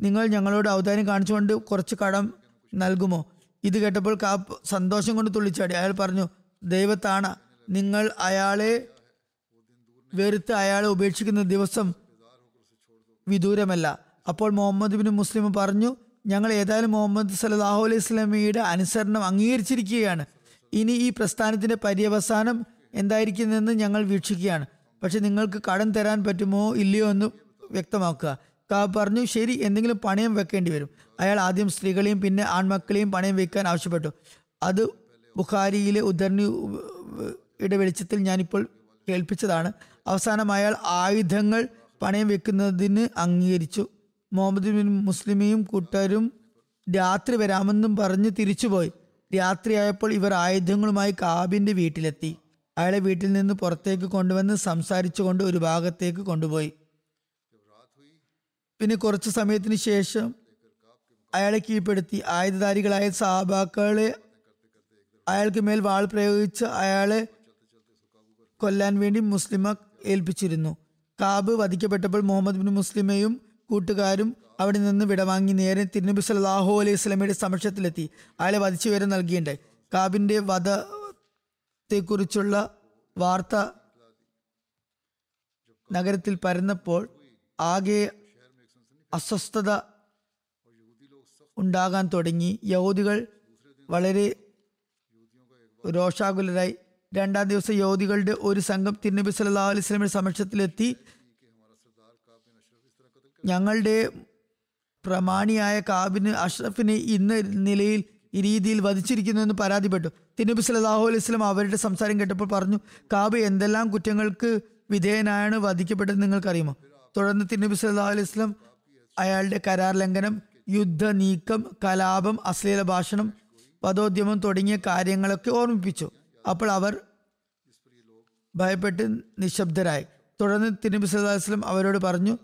നിങ്ങൾ ഞങ്ങളോട് ഔദാര്യം കാണിച്ചുകൊണ്ട് കുറച്ച് കടം നൽകുമോ? ഇത് കേട്ടപ്പോൾ കാപ്പ് സന്തോഷം കൊണ്ട് തുള്ളിച്ചാടി. അയാൾ പറഞ്ഞു ദൈവത്താണ് നിങ്ങൾ അയാളെ വെറുത്ത് അയാളെ ഉപേക്ഷിക്കുന്ന ദിവസം വിദൂരമല്ല. അപ്പോൾ മുഹമ്മദ് ബിൻ മുസ്ലിം പറഞ്ഞു ഞങ്ങൾ ഏതായാലും മുഹമ്മദ് സല്ലാഹു അലൈഹി സ്വലമിയുടെ അനുസരണം അംഗീകരിച്ചിരിക്കുകയാണ്. ഇനി ഈ പ്രസ്ഥാനത്തിന്റെ പര്യവസാനം എന്തായിരിക്കുമെന്ന് ഞങ്ങൾ വീക്ഷിക്കുകയാണ്. പക്ഷെ നിങ്ങൾക്ക് കടം തരാൻ പറ്റുമോ ഇല്ലയോ എന്ന് വ്യക്തമാക്കുക. കാബ് പറഞ്ഞു ശരി എന്തെങ്കിലും പണയം വെക്കേണ്ടി വരും. അയാൾ ആദ്യം സ്ത്രീകളെയും പിന്നെ ആൺമക്കളെയും പണയം വെക്കാൻ ആവശ്യപ്പെട്ടു. അത് ബുഖാരിയിലെ ഉദ്ധരണി ഇടവെളിച്ചത്തിൽ ഞാനിപ്പോൾ കേൾപ്പിച്ചതാണ്. അവസാനം അയാൾ ആയുധങ്ങൾ പണയം വെക്കുന്നതിന് അംഗീകരിച്ചു. മുഹമ്മദ് ബിൻ മുസ്ലിമിയും കൂട്ടരും രാത്രി വരാമെന്നും പറഞ്ഞ് തിരിച്ചുപോയി. രാത്രിയായപ്പോൾ ഇവർ ആയുധങ്ങളുമായി കാബിന്റെ വീട്ടിലെത്തി. അയാളെ വീട്ടിൽ നിന്ന് പുറത്തേക്ക് കൊണ്ടുവന്ന് സംസാരിച്ചുകൊണ്ട് ഒരു ഭാഗത്തേക്ക് കൊണ്ടുപോയി. പിന്നെ കുറച്ച് സമയത്തിന് ശേഷം അയാളെ കീഴ്പ്പെടുത്തി. ആയുധധാരികളായ സഹാബാക്കളെ അയാൾക്ക് മേൽ വാൾ പ്രയോഗിച്ച് അയാളെ കൊല്ലാൻ വേണ്ടി മുസ്ലിമ ഏൽപ്പിച്ചിരുന്നു. കാബ് വധിക്കപ്പെട്ടപ്പോൾ മുഹമ്മദ് ബിൻ മുസ്ലിമയും കൂട്ടുകാരും അവിടെ നിന്ന് വിടവാങ്ങി നേരെ തിരുനബി സല്ലാഹു അലൈഹി സ്വലമയുടെ സമക്ഷത്തിലെത്തി. അയാളെ വധിച്ചു വരെ നൽകിയിട്ടുണ്ട്. കാബിന്റെ വധത്തെക്കുറിച്ചുള്ള വാർത്ത നഗരത്തിൽ പരന്നപ്പോൾ ആകെ അസ്വസ്ഥത ഉണ്ടാകാൻ തുടങ്ങി. യഹൂദികൾ വളരെ രോഷാകുലരായി രണ്ടാം ദിവസം യോധികളുടെ ഒരു സംഘം തിരുനബി സല്ലാ അലൈഹി സ്വലമിയുടെ സമക്ഷത്തിലെത്തി. ഞങ്ങളുടെ പ്രമാണിയായ കാബിന് അഷ്റഫിനെ ഇന്ന നിലയിൽ ഈ രീതിയിൽ വധിച്ചിരിക്കുന്നു എന്ന് പരാതിപ്പെട്ടു. തിരുനബി സല്ലല്ലാഹു അലൈഹി വസല്ലം അവരുടെ സംസാരം കേട്ടപ്പോൾ പറഞ്ഞു കാബ് എന്തെല്ലാം കുറ്റങ്ങൾക്ക് വിധേയനായാണ് വധിക്കപ്പെട്ടത് നിങ്ങൾക്കറിയുമോ? തുടർന്ന് തിരുനബി സല്ലല്ലാഹു അലൈഹി വസല്ലം അയാളുടെ കരാർ ലംഘനം യുദ്ധ നീക്കം കലാപം അശ്ലീല ഭാഷണം വധോദ്യമം തുടങ്ങിയ കാര്യങ്ങളൊക്കെ ഓർമ്മിപ്പിച്ചു. അപ്പോൾ അവർ ഭയപ്പെട്ട് നിശബ്ദരായി. തുടർന്ന് തിരുനബി സദാസ്ലം അവരോട് പറഞ്ഞു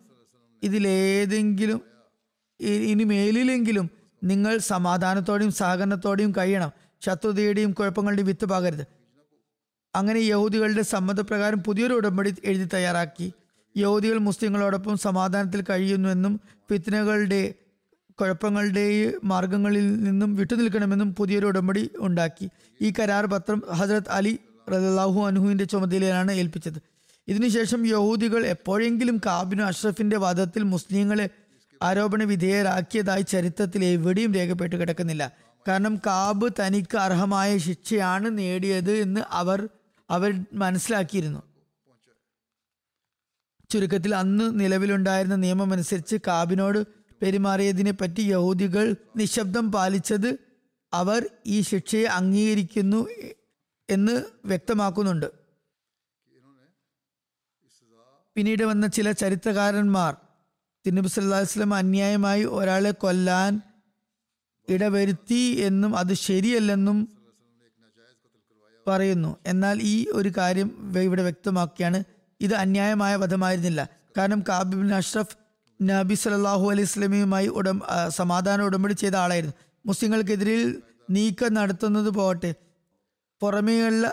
ഇതിലേതെങ്കിലും ഇനി മേലിലെങ്കിലും നിങ്ങൾ സമാധാനത്തോടെയും സഹകരണത്തോടെയും കഴിയണം. ശത്രുതയുടെയും കുഴപ്പങ്ങളുടെയും വിത്ത് പാകരുത് അങ്ങനെ യഹൂദികളുടെ സമ്മതപ്രകാരം പുതിയൊരു ഉടമ്പടി എഴുതി തയ്യാറാക്കി. യഹൂദികൾ മുസ്ലിങ്ങളോടൊപ്പം സമാധാനത്തിൽ കഴിയുന്നുവെന്നും ഫിത്നകളുടെ കുഴപ്പങ്ങളുടെ മാർഗങ്ങളിൽ നിന്നും വിട്ടുനിൽക്കണമെന്നും പുതിയൊരു ഉടമ്പടി ഉണ്ടാക്കി. ഈ കരാർ പത്രം ഹജ്രത് അലി റലാഹു അനുഹുവിന്റെ ചുമതലയിലാണ് ഏൽപ്പിച്ചത്. ഇതിനുശേഷം യഹൂദികൾ എപ്പോഴെങ്കിലും കാബിനു അഷ്റഫിന്റെ വാദത്തിൽ മുസ്ലിങ്ങളെ ആരോപണ വിധേയരാക്കിയതായി ചരിത്രത്തിൽ എവിടെയും രേഖപ്പെട്ട് കിടക്കുന്നില്ല. കാരണം കാബ് തനിക്ക് അർഹമായ ശിക്ഷയാണ് നേടിയത് എന്ന് അവർ അവർ മനസ്സിലാക്കിയിരുന്നു. ചുരുക്കത്തിൽ അന്ന് നിലവിലുണ്ടായിരുന്ന നിയമം അനുസരിച്ച് കാബിനോട് പെരുമാറിയതിനെ പറ്റി യഹൂദികൾ നിശബ്ദം പാലിച്ചത് അവർ ഈ ശിക്ഷയെ അംഗീകരിക്കുന്നു എന്ന് വ്യക്തമാക്കുന്നുണ്ട്. പിന്നീട് വന്ന ചില ചരിത്രകാരന്മാർ തിരുനബി അലൈഹി അന്യായമായി ഒരാളെ കൊല്ലാൻ ഇടവരുത്തി എന്നും അത് ശരിയല്ലെന്നും പറയുന്നു. എന്നാൽ ഈ ഒരു കാര്യം ഇവിടെ വ്യക്തമാക്കിയാണ് ഇത് അന്യായമായ വധമായിരുന്നില്ല. കാരണം കാബിബിൻ അഷ്റഫ് നബി സലാഹു അലൈഹി സ്വലമിയുമായി ഉടം സമാധാന ഉടമ്പടി ചെയ്ത ആളായിരുന്നു. മുസ്ലിങ്ങൾക്കെതിരിൽ നീക്കം നടത്തുന്നത് പോകട്ടെ പുറമേയുള്ള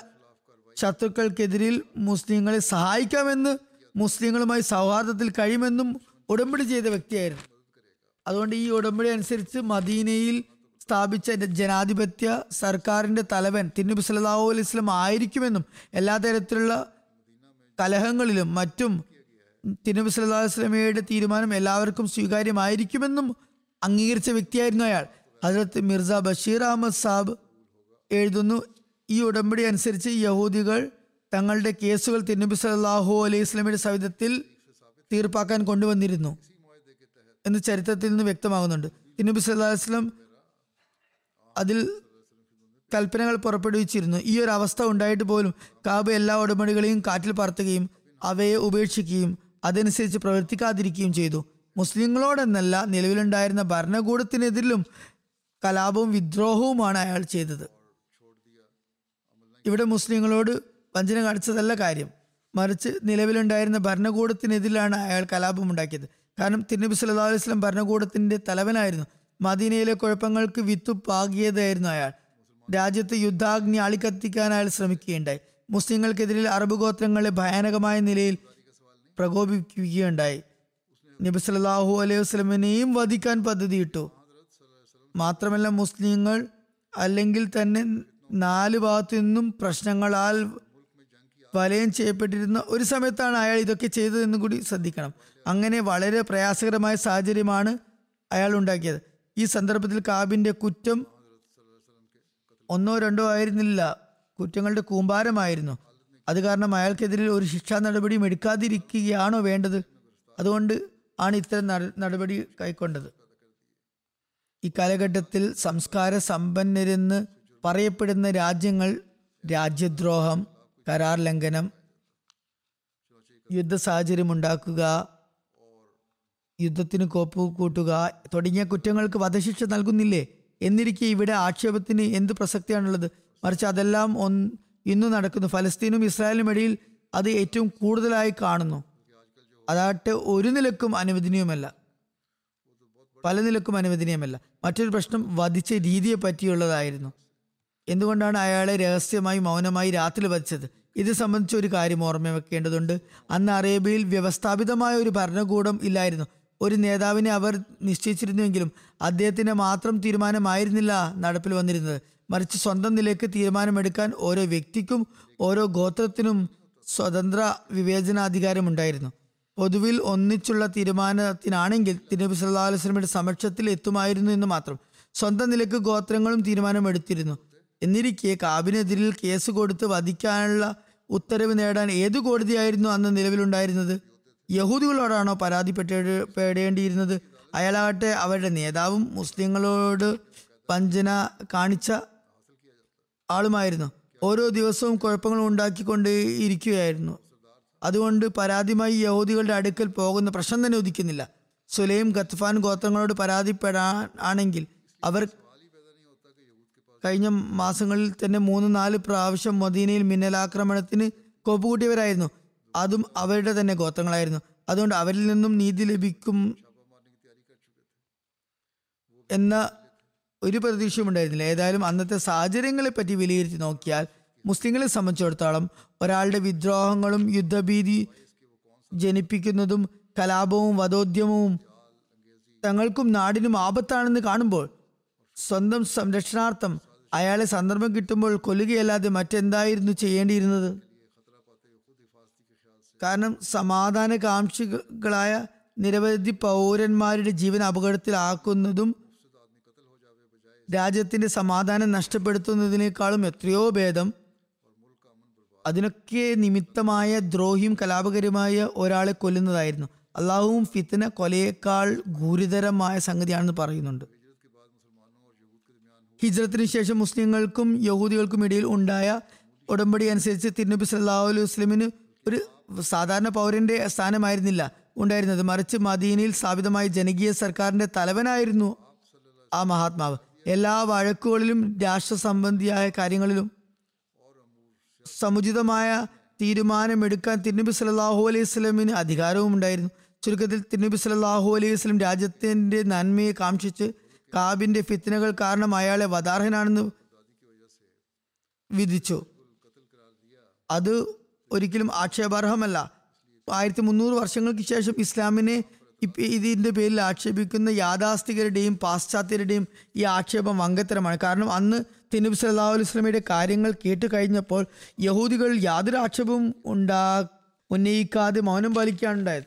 ശത്രുക്കൾക്കെതിരിൽ മുസ്ലിങ്ങളെ സഹായിക്കാമെന്ന് മുസ്ലിങ്ങളുമായി സൗഹാർദ്ദത്തിൽ കഴിയുമെന്നും ഉടമ്പടി ചെയ്ത വ്യക്തിയായിരുന്നു. അതുകൊണ്ട് ഈ ഉടമ്പടി അനുസരിച്ച് മദീനയിൽ സ്ഥാപിച്ച ജനാധിപത്യ സർക്കാരിന്റെ തലവൻ തിരുനബി സല്ലാഹു അലൈഹി സ്വലം ആയിരിക്കുമെന്നും എല്ലാ തരത്തിലുള്ള കലഹങ്ങളിലും മറ്റും തിരുനബി സല്ലാ വസ്ലമയുടെ തീരുമാനം എല്ലാവർക്കും സ്വീകാര്യമായിരിക്കുമെന്നും അംഗീകരിച്ച വ്യക്തിയായിരുന്നു അയാൾ. ഹജരത്ത് മിർസ ബഷീർ അഹമ്മദ് സാബ് എഴുതുന്നു ഈ ഉടമ്പടി അനുസരിച്ച് യഹൂദികൾ തങ്ങളുടെ കേസുകൾ തിരുനബി സല്ലല്ലാഹു അലൈഹി സ്വലമിയുടെ സവിധത്തിൽ തീർപ്പാക്കാൻ കൊണ്ടുവന്നിരുന്നു എന്ന് ചരിത്രത്തിൽ നിന്ന് വ്യക്തമാകുന്നുണ്ട്. തിരുനബി അലൈഹി വസല്ലം അതിൽ കൽപ്പനകൾ പുറപ്പെടുവിച്ചിരുന്നു. ഈ ഒരു അവസ്ഥ ഉണ്ടായിട്ട് പോലും കാബ് എല്ലാ ഉടമ്പടികളെയും കാറ്റിൽ പറത്തുകയും അവയെ ഉപേക്ഷിക്കുകയും അതനുസരിച്ച് പ്രവർത്തിക്കാതിരിക്കുകയും ചെയ്തു. മുസ്ലിങ്ങളോടെന്നല്ല നിലവിലുണ്ടായിരുന്ന ഭരണകൂടത്തിനെതിരിലും കലാപവും വിദ്രോഹവുമാണ് അയാൾ ചെയ്തത്. ഇവിടെ മുസ്ലിങ്ങളോട് വഞ്ചന കാണിച്ചതല്ല കാര്യം. മറിച്ച് നിലവിലുണ്ടായിരുന്ന ഭരണകൂടത്തിനെതിരിലാണ് അയാൾ കലാപം ഉണ്ടാക്കിയത്. കാരണം തിരുനബി സല്ലാ അലൈഹി ഭരണകൂടത്തിന്റെ തലവനായിരുന്നു. മദീനയിലെ കുഴപ്പങ്ങൾക്ക് വിത്തു പാകിയതായിരുന്നു അയാൾ. രാജ്യത്ത് യുദ്ധാഗ്നി ആളിക്കത്തിക്കാൻ അയാൾ ശ്രമിക്കുകയുണ്ടായി. മുസ്ലിങ്ങൾക്കെതിരിൽ അറബ് ഗോത്രങ്ങളെ ഭയാനകമായ നിലയിൽ പ്രകോപിപ്പിക്കുകയുണ്ടായി. നബി സല്ലല്ലാഹു അലൈഹി വസ്ലമിനെയും വധിക്കാൻ പദ്ധതിയിട്ടു. മാത്രമല്ല മുസ്ലിങ്ങൾ അല്ലെങ്കിൽ തന്നെ നാല് ഭാഗത്തു നിന്നും പ്രശ്നങ്ങളാൽ വലയം ചെയ്യപ്പെട്ടിരുന്ന ഒരു സമയത്താണ് അയാൾ ഇതൊക്കെ ചെയ്തതെന്ന് കൂടി ശ്രദ്ധിക്കണം. അങ്ങനെ വളരെ പ്രയാസകരമായ സാഹചര്യമാണ് അയാൾ ഉണ്ടാക്കിയത്. ഈ സന്ദർഭത്തിൽ കാബിന്റെ കുറ്റം ഒന്നോ രണ്ടോ ആയിരുന്നില്ല. കുറ്റങ്ങളുടെ കൂമ്പാരമായിരുന്നു. അത് കാരണം അയാൾക്കെതിരെ ഒരു ശിക്ഷാ നടപടിയും എടുക്കാതിരിക്കുകയാണോ വേണ്ടത്? അതുകൊണ്ട് ആണ് ഇത്തരം നടപടി കൈക്കൊണ്ടത്. ഈ കാലഘട്ടത്തിൽ സംസ്കാര സമ്പന്നരെന്ന് പറയപ്പെടുന്ന രാജ്യങ്ങൾ രാജ്യദ്രോഹം കരാർ ലംഘനം യുദ്ധ സാഹചര്യം ഉണ്ടാക്കുക യുദ്ധത്തിന് കോപ്പ് കൂട്ടുക തുടങ്ങിയ കുറ്റങ്ങൾക്ക് വധശിക്ഷ നൽകുന്നില്ലേ? എന്നിരിക്കെ ഇവിടെ ആക്ഷേപത്തിന് എന്ത് പ്രസക്തിയാണുള്ളത്? മറിച്ച് അതെല്ലാം ഒന്ന് ഇന്നും നടക്കുന്നു. ഫലസ്തീനും ഇസ്രായേലിനും ഇടയിൽ അത് ഏറ്റവും കൂടുതലായി കാണുന്നു. അതാട്ടെ ഒരു നിലക്കും അനുവദനീയമല്ല. പല നിലക്കും അനുവദനീയമല്ല. മറ്റൊരു പ്രശ്നം വധിച്ച രീതിയെ പറ്റിയുള്ളതായിരുന്നു. എന്തുകൊണ്ടാണ് അയാളെ രഹസ്യമായി മൗനമായി രാത്രി വധിച്ചത്? ഇത് സംബന്ധിച്ച് ഒരു കാര്യം ഓർമ്മ വെക്കേണ്ടതുണ്ട്. അന്ന് അറേബ്യയിൽ വ്യവസ്ഥാപിതമായ ഒരു ഭരണകൂടം ഇല്ലായിരുന്നു. ഒരു നേതാവിനെ അവർ നിശ്ചയിച്ചിരുന്നുവെങ്കിലും അദ്ദേഹത്തിന്റെ മാത്രം തീരുമാനമായിരുന്നില്ല നടപ്പിൽ വന്നിരുന്നത്. മറിച്ച് സ്വന്തം നിലയ്ക്ക് തീരുമാനമെടുക്കാൻ ഓരോ വ്യക്തിക്കും ഓരോ ഗോത്രത്തിനും സ്വതന്ത്ര വിവേചനാധികാരമുണ്ടായിരുന്നു. പൊതുവിൽ ഒന്നിച്ചുള്ള തീരുമാനത്തിനാണെങ്കിൽ തിരുനബി സല്ലാ അലൈഹി വസല്ലമയുടെ സമക്ഷത്തിൽ എത്തുമായിരുന്നു എന്ന് മാത്രം. സ്വന്തം നിലയ്ക്ക് ഗോത്രങ്ങളും തീരുമാനമെടുത്തിരുന്നു. എന്നിരിക്കെ കാബിനെതിരിൽ കേസ് കൊടുത്ത് വധിക്കാനുള്ള ഉത്തരവ് നേടാൻ ഏതു കോടതിയായിരുന്നു അന്ന് നിലവിലുണ്ടായിരുന്നത്? യഹൂദികളോടാണോ പരാതിപ്പെട്ടേണ്ടിയിരുന്നത് അയാളാകട്ടെ അവരുടെ നേതാവും മുസ്ലിങ്ങളോട് വഞ്ചന കാണിച്ച ആളുമായിരുന്നു. ഓരോ ദിവസവും കുഴപ്പങ്ങൾ ഉണ്ടാക്കിക്കൊണ്ട് ഇരിക്കുകയായിരുന്നു. അതുകൊണ്ട് പരാതിയുമായി യഹൂദികളുടെ അടുക്കൽ പോകുന്ന പ്രശ്നം തന്നെ ഉദിക്കുന്നില്ല. സുലൈം ഗത്ഫാൻ ഗോത്രങ്ങളോട് പരാതിപ്പെടാൻ ആണെങ്കിൽ അവർ കഴിഞ്ഞ മാസങ്ങളിൽ തന്നെ മൂന്ന് നാല് പ്രാവശ്യം മദീനയിൽ മിന്നലാക്രമണത്തിന് കോപ്പുകൂട്ടിയവരായിരുന്നു. അതും അവരുടെ തന്നെ ഗോത്രങ്ങളായിരുന്നു. അതുകൊണ്ട് അവരിൽ നിന്നും നീതി ലഭിക്കും എന്ന ഒരു പ്രതീക്ഷയും ഉണ്ടായിരുന്നില്ല. ഏതായാലും അന്നത്തെ സാഹചര്യങ്ങളെ പറ്റി വിലയിരുത്തി നോക്കിയാൽ മുസ്ലിങ്ങളെ സംബന്ധിച്ചിടത്തോളം ഒരാളുടെ വിദ്രോഹങ്ങളും യുദ്ധഭീതി ജനിപ്പിക്കുന്നതും കലാപവും വധോദ്യമവും തങ്ങൾക്കും നാടിനും ആപത്താണെന്ന് കാണുമ്പോൾ സ്വന്തം സംരക്ഷണാർത്ഥം അയാളെ സന്ദർഭം കിട്ടുമ്പോൾ കൊല്ലുകയല്ലാതെ മറ്റെന്തായിരുന്നു ചെയ്യേണ്ടിയിരുന്നത്? കാരണം സമാധാന കാംക്ഷികളായ നിരവധി പൗരന്മാരുടെ ജീവൻ അപകടത്തിലാക്കുന്നതും രാജ്യത്തിന്റെ സമാധാനം നഷ്ടപ്പെടുത്തുന്നതിനേക്കാളും എത്രയോ ഭേദം അതിനൊക്കെ നിമിത്തമായ ദ്രോഹിയും കലാപകരമായ ഒരാളെ കൊല്ലുന്നതായിരുന്നു. അള്ളാഹുവും ഫിത്തന കൊലയേക്കാൾ ഗുരുതരമായ സംഗതിയാണെന്ന് പറയുന്നുണ്ട്. ഹിജ്രത്തിന് ശേഷം മുസ്ലിങ്ങൾക്കും യഹൂദികൾക്കും ഇടയിൽ ഉണ്ടായ ഉടമ്പടി അനുസരിച്ച് തിരുനബി സല്ലല്ലാഹു അലൈഹി വസ്ലമിന് ഒരു സാധാരണ പൗരന്റെ സ്ഥാനമായിരുന്നില്ല. ഉണ്ടായിരുന്നത് മറിച്ച് മദീനയിൽ സ്ഥാപിതമായ ജനകീയ സർക്കാരിന്റെ തലവനായിരുന്നു ആ മഹാത്മാവ്. എല്ലാ വഴക്കുകളിലും രാഷ്ട്ര സംബന്ധിയായ കാര്യങ്ങളിലും സമുചിതമായ തീരുമാനമെടുക്കാൻ തിരുനബി സല്ലല്ലാഹു അലൈഹി സ്വലമിന് അധികാരവും ഉണ്ടായിരുന്നു ചുരുക്കത്തിൽ തിരുനബി സല്ലല്ലാഹു അലൈഹി വസ്ലം രാജ്യത്തിന്റെ നന്മയെ കാക്ഷിച്ച് കാബിന്റെ ഫിത്തനകൾ കാരണം അയാളെ വധാർഹനാണെന്ന് വിധിച്ചു. അത് ഒരിക്കലും ആക്ഷേപാർഹമല്ല. ആയിരത്തി മുന്നൂറ് വർഷങ്ങൾക്ക് ശേഷം ഇസ്ലാമിനെ ഇതിന്റെ പേരിൽ ആക്ഷേപിക്കുന്ന യാഥാസ്ഥികരുടെയും പാശ്ചാത്യരുടെയും ഈ ആക്ഷേപം വങ്കത്തരമാണ് കാരണം അന്ന് തിനുബ് സല്ലല്ലാഹു അലൈഹി വസല്ലമയുടെ കാര്യങ്ങൾ കേട്ട് കഴിഞ്ഞപ്പോൾ യഹൂദികൾ യാതൊരു ആക്ഷേപവും ഉണ്ടാ ഉന്നയിക്കാതെ മൗനം പാലിക്കുകയാണ് ഉണ്ടായത്.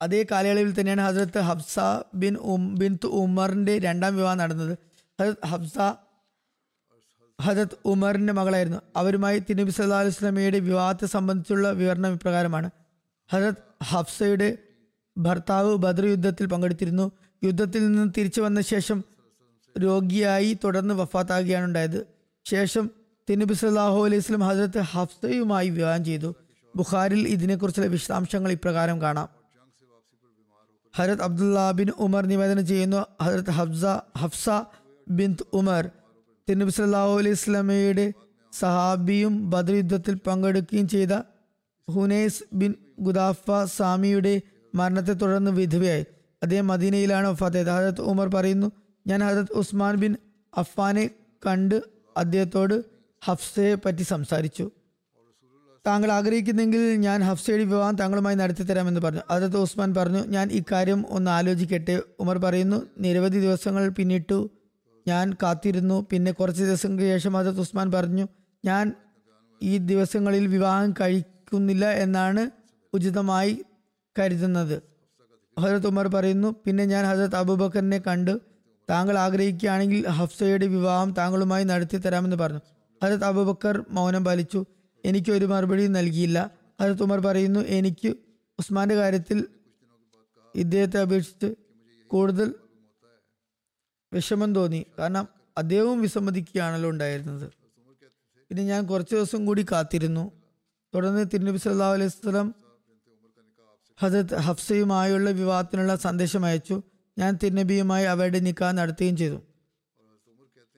അതേ കാലയളവിൽ തന്നെയാണ് ഹസരത്ത് ഹബ്സ ബിൻ ഉം ബിൻ ഉമറിന്റെ രണ്ടാം വിവാഹം നടന്നത്. ഹസ്രത്ത് ഹബ്സ ഹജത് ഉമറിന്റെ മകളായിരുന്നു. അവരുമായി തിനുബി സല്ലാ അലൈഹി സ്വലമയുടെ വിവാഹത്തെ സംബന്ധിച്ചുള്ള വിവരണം ഇപ്രകാരമാണ് ഹജത് ഹഫ്സയുടെ ഭർത്താവ് ബദർ യുദ്ധത്തിൽ പങ്കെടുത്തിരുന്നു. യുദ്ധത്തിൽ നിന്ന് തിരിച്ചു വന്ന ശേഷം രോഗിയായി തുടർന്ന് വഫാത്താകുകയാണ് ഉണ്ടായത്. ശേഷം തിനുബി സല്ലാഹു അലൈഹി സ്വലം ഹജരത്ത് ഹഫ്സയുമായി വിവാഹം ചെയ്തു. ബുഖാരിൽ ഇതിനെക്കുറിച്ചുള്ള വിശദാംശങ്ങൾ ഇപ്രകാരം കാണാം. ഹരത് അബ്ദുല്ല ബിൻ ഉമർ നിവേദനം ചെയ്യുന്നു ഹജരത് ഹഫ്സ ഹഫ്സ ബിൻ ഉമർ തിരുനബി സാഹു അലൈഹി സ്വലമയുടെ സഹാബിയും ബദർ യുദ്ധത്തിൽ പങ്കെടുക്കുകയും ചെയ്ത ഹുനൈസ് ബിൻ ഗുദാഫ സാമിയുടെ മരണത്തെ തുടർന്ന് വിധവയായി. അദ്ദേഹം മദീനയിലാണ് വഫാത്തായത് ഹജരത് ഉമർ പറയുന്നു ഞാൻ ഹജരത് ഉസ്മാൻ ബിൻ അഫ്ഫാനെ കണ്ട് അദ്ദേഹത്തോട് ഹഫ്സയെ പറ്റി സംസാരിച്ചു. താങ്കൾ ആഗ്രഹിക്കുന്നെങ്കിൽ ഞാൻ ഹഫ്സയുടെ വിവാഹം താങ്കളുമായി നടത്തി തരാമെന്ന് പറഞ്ഞു. അതത് ഉസ്മാൻ പറഞ്ഞു ഞാൻ ഇക്കാര്യം ഒന്ന് ആലോചിക്കട്ടെ. ഉമർ പറയുന്നു നിരവധി ദിവസങ്ങൾ പിന്നിട്ടു ഞാൻ കാത്തിരുന്നു. പിന്നെ കുറച്ച് ദിവസങ്ങൾക്ക് ശേഷം അതത് ഉസ്മാൻ പറഞ്ഞു ഞാൻ ഈ ദിവസങ്ങളിൽ വിവാഹം കഴിക്കുന്നില്ല എന്നാണ് ഉചിതമായി കരുതുന്നത്. ഹജരത് ഉമർ പറയുന്നു പിന്നെ ഞാൻ ഹജരത് അബൂബക്കറിനെ കണ്ട് താങ്കൾ ആഗ്രഹിക്കുകയാണെങ്കിൽ ഹഫ്സയുടെ വിവാഹം താങ്കളുമായി നടത്തി തരാമെന്ന് പറഞ്ഞു. ഹജരത് അബൂബക്കർ മൗനം പാലിച്ചു. എനിക്ക് ഒരു മറുപടി നൽകിയില്ല. ഹജരത് ഉമർ പറയുന്നു എനിക്ക് ഉസ്മാന്റെ കാര്യത്തിൽ ഇദ്ദേഹത്തെ അപേക്ഷിച്ച് കൂടുതൽ വിഷമം തോന്നി. കാരണം അദ്ദേഹവും വിസമ്മതിക്കുകയാണല്ലോ ഉണ്ടായിരുന്നത്. പിന്നെ ഞാൻ കുറച്ച് ദിവസം കൂടി കാത്തിരുന്നു. തുടർന്ന് തിരുനബി സല്ലാ അലൈഹി വസല്ലം ഹജരത് ഹഫ്സയുമായുള്ള വിവാഹത്തിനുള്ള സന്ദേശം അയച്ചു. ഞാൻ തിരുനബിയുമായി അവരുടെ നിക്കാ നടത്തുകയും ചെയ്തു.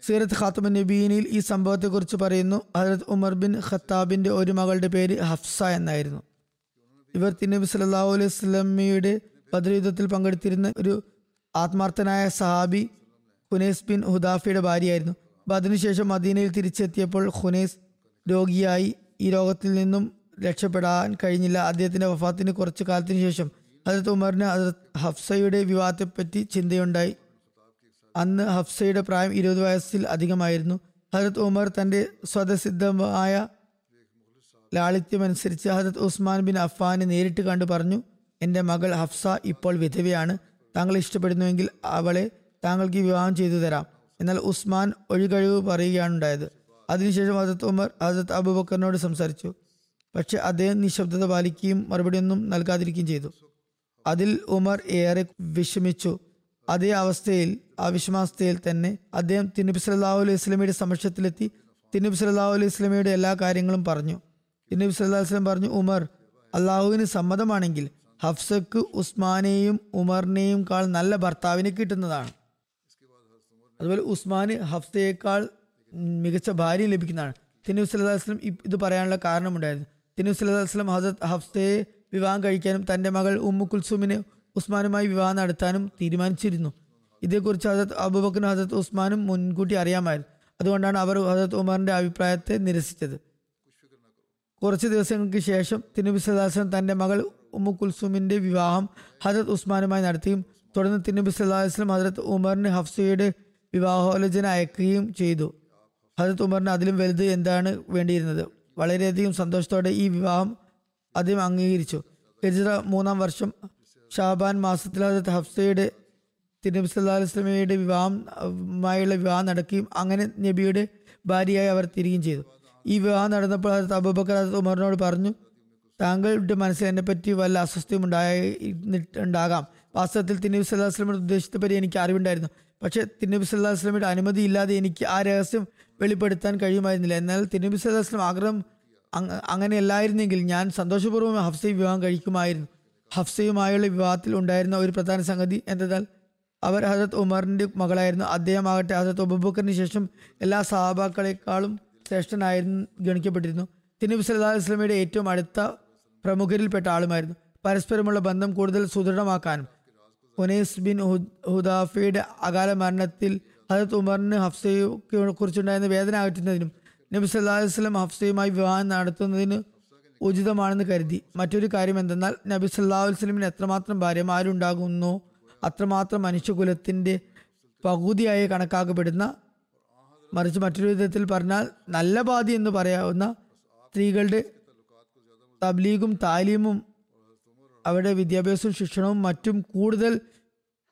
സീറത്ത് ഖാത്തമ നബീനിൽ ഈ സംഭവത്തെക്കുറിച്ച് പറയുന്നു. ഹജരത് ഉമർ ബിൻ ഖത്താബിന്റെ ഒരു മകളുടെ പേര് ഹഫ്സ എന്നായിരുന്നു. ഇവർ തിന്നബി സല്ലല്ലാഹു അലൈഹി സ്വലമിയുടെ ഭദ്രയുദ്ധത്തിൽ യുദ്ധത്തിൽ പങ്കെടുത്തിരുന്ന ഒരു ആത്മാർത്ഥനായ സഹാബി ഹുനൈസ് ബിൻ ഹുദാഫിയുടെ ഭാര്യയായിരുന്നു. അതിനുശേഷം മദീനയിൽ തിരിച്ചെത്തിയപ്പോൾ ഹുനൈസ് രോഗിയായി. ഈ രോഗത്തിൽ നിന്നും രക്ഷപ്പെടാൻ കഴിഞ്ഞില്ല. അദ്ദേഹത്തിന്റെ വഫാത്തിന് കുറച്ച് കാലത്തിന് ശേഷം ഹജരത് ഉമറിന് ഹജരത് ഹഫ്സയുടെ വിവാഹത്തെപ്പറ്റി ചിന്തയുണ്ടായി. അന്ന് ഹഫ്സയുടെ പ്രായം ഇരുപത് വയസ്സിൽ അധികമായിരുന്നു. ഹജരത് ഉമർ തന്റെ സ്വതസിദ്ധമായ ലാളിത്യമനുസരിച്ച് ഹജരത് ഉസ്മാൻ ബിൻ അഫ്ഫാനെ നേരിട്ട് കണ്ടു പറഞ്ഞു എന്റെ മകൾ ഹഫ്സ ഇപ്പോൾ വിധവയാണ്. താങ്കൾ ഇഷ്ടപ്പെടുന്നുവെങ്കിൽ അവളെ താങ്കൾക്ക് വിവാഹം ചെയ്തു തരാം. എന്നാൽ ഉസ്മാൻ ഒഴികഴിവ് പറയുകയാണ് ഉണ്ടായത്. അതിനുശേഷം ഹജരത് ഉമർ ഹജരത് അബൂബക്കറിനോട് സംസാരിച്ചു പക്ഷെ അദ്ദേഹം നിശബ്ദത പാലിക്കുകയും മറുപടിയൊന്നും നൽകാതിരിക്കുകയും ചെയ്തു. അതിൽ ഉമർ ഏറെ വിഷമിച്ചു. അതേ അവസ്ഥയിൽ ആ വിഷമാവസ്ഥയിൽ തന്നെ അദ്ദേഹം തിരുനബി സല്ലല്ലാഹു അലൈഹി വസല്ലമയുടെ സമക്ഷത്തിലെത്തി തിരുനബി സല്ലല്ലാഹു അലൈഹി വസല്ലമയുടെ എല്ലാ കാര്യങ്ങളും പറഞ്ഞു. തിരുനബി സല്ലല്ലാഹു അലൈഹി വസല്ലം പറഞ്ഞു ഉമർ അള്ളാഹുവിന് സമ്മതമാണെങ്കിൽ ഹഫ്സക്ക് ഉസ്മാനെയും ഉമറിനെയും കാൾ നല്ല ഭർത്താവിനെ കിട്ടുന്നതാണ്. അതുപോലെ ഉസ്മാന് ഹഫ്സയേക്കാൾ മികച്ച ഭാര്യ ലഭിക്കുന്നതാണ്. തിരുനബി സല്ലല്ലാഹു അലൈഹി വസല്ലം ഇത് പറയാനുള്ള കാരണമുണ്ടായിരുന്നു. തിരുനബി ഹസത്ത് ഹഫ്സയെ വിവാഹം കഴിക്കാനും തന്റെ മകൾ ഉമ്മു കുൽസുമിന് ഉസ്മാനുമായി വിവാഹം നടത്താനും തീരുമാനിച്ചിരുന്നു. ഇതേക്കുറിച്ച് ഹസത്ത് അബൂബക്കറും ഹസത്ത് ഉസ്മാനും മുൻകൂട്ടി അറിയാമായിരുന്നു. അതുകൊണ്ടാണ് അവർ ഹസത്ത് ഉമറിന്റെ അഭിപ്രായത്തെ നിരസിച്ചത്. കുറച്ച് ദിവസങ്ങൾക്ക് ശേഷം തിരുനബി വസല്ലം തന്റെ മകൾ ഉമ്മു കുൽസുമിന്റെ വിവാഹം ഹജരത് ഉസ്മാനുമായി നടത്തുകയും തുടർന്ന് തിരുനബി വസല്ലം ഹജരത്ത് ഉമറിന് ഹഫ്സയുടെ വിവാഹോലോചന അയക്കുകയും ചെയ്തു. ഹജരത് ഉമറിന് അതിലും വലുത് എന്താണ് വേണ്ടിയിരുന്നത്? വളരെയധികം സന്തോഷത്തോടെ ഈ വിവാഹം അദ്ദേഹം അംഗീകരിച്ചു. ഹിജ്ര മൂന്നാം വർഷം ഷാബാൻ മാസത്തിൽ ഹജരത്ത് ഹഫ്സയുടെ തിരുനബി സല്ലാ അലൈഹി വസല്ലമയുടെ വിവാഹമായുള്ള വിവാഹം നടക്കുകയും അങ്ങനെ നബിയുടെ ഭാര്യയായി അവർ തിരികുകയും ചെയ്തു. ഈ വിവാഹം നടന്നപ്പോൾ ഹജരത്ത് അബൂബക്കർ ഹജരത്ത് ഉമറിനോട് പറഞ്ഞു താങ്കളുടെ മനസ്സിൽ എന്നെ പറ്റി വല്ല അസ്വസ്ഥയും ഉണ്ടായിട്ടുണ്ടാകാം വാസ്തവത്തിൽ തിരുനബി സല്ലല്ലാഹു വസ്ലമിയുടെ ഉദ്ദേശത്തെപ്പറ്റി എനിക്ക് അറിവുണ്ടായിരുന്നു. പക്ഷേ തിരുനബി സല്ലല്ലാഹു വസ്ലമിയുടെ അനുമതി ഇല്ലാതെ എനിക്ക് ആ രഹസ്യം വെളിപ്പെടുത്താൻ കഴിയുമായിരുന്നില്ല. എന്നാൽ തിരുനബി സദാസ്ലം ആഗ്രഹം അങ്ങനെയല്ലായിരുന്നെങ്കിൽ ഞാൻ സന്തോഷപൂർവം ഹഫ്സയെ വിവാഹം കഴിക്കുമായിരുന്നു. ഹഫ്സയുമായുള്ള വിവാഹത്തിൽ ഉണ്ടായിരുന്ന ഒരു പ്രധാന സംഗതി എന്തെന്നാൽ അവർ ഹസരത് ഉമറിന്റെ മകളായിരുന്നു. അദ്ദേഹം ആകട്ടെ ഹസരത് അബൂബക്കറിന് ശേഷം എല്ലാ സഹാബാക്കളെക്കാളും ശ്രേഷ്ഠനായിരുന്നു ഗണിക്കപ്പെട്ടിരുന്നു. തിരുനബി സല്ലല്ലാഹു വസ്ലമിയുടെ ഏറ്റവും അടുത്ത പ്രമുഖരിൽപ്പെട്ട ആളുമായിരുന്നു. പരസ്പരമുള്ള ബന്ധം കൂടുതൽ സുദൃഢമാക്കാനും ഒനേസ് ബിൻ ഹുദാഫയുടെ അകാല മരണത്തിൽ ഹജരത് ഉമറിന് ഹഫ്സയെ കുറിച്ചുണ്ടായിരുന്ന വേദന അകറ്റുന്നതിനും നബി സല്ലാഹു വസ്ലം ഹഫ്സയുമായി വിവാഹം നടത്തുന്നതിന് ഉചിതമാണെന്ന് കരുതി. മറ്റൊരു കാര്യം എന്തെന്നാൽ നബി സല്ലല്ലാഹു വസ്ലമിന് എത്രമാത്രം ഭാര്യമാരുണ്ടാകുന്നു അത്രമാത്രം മനുഷ്യകുലത്തിന്റെ പകുതിയായി കണക്കാക്കപ്പെടുന്ന മറിച്ച് മറ്റൊരു വിധത്തിൽ പറഞ്ഞാൽ നല്ല ബാധി എന്ന് പറയാവുന്ന സ്ത്രീകളുടെ തബ്ലീഗും താലീമും അവരുടെ വിദ്യാഭ്യാസവും ശിക്ഷണവും മറ്റും കൂടുതൽ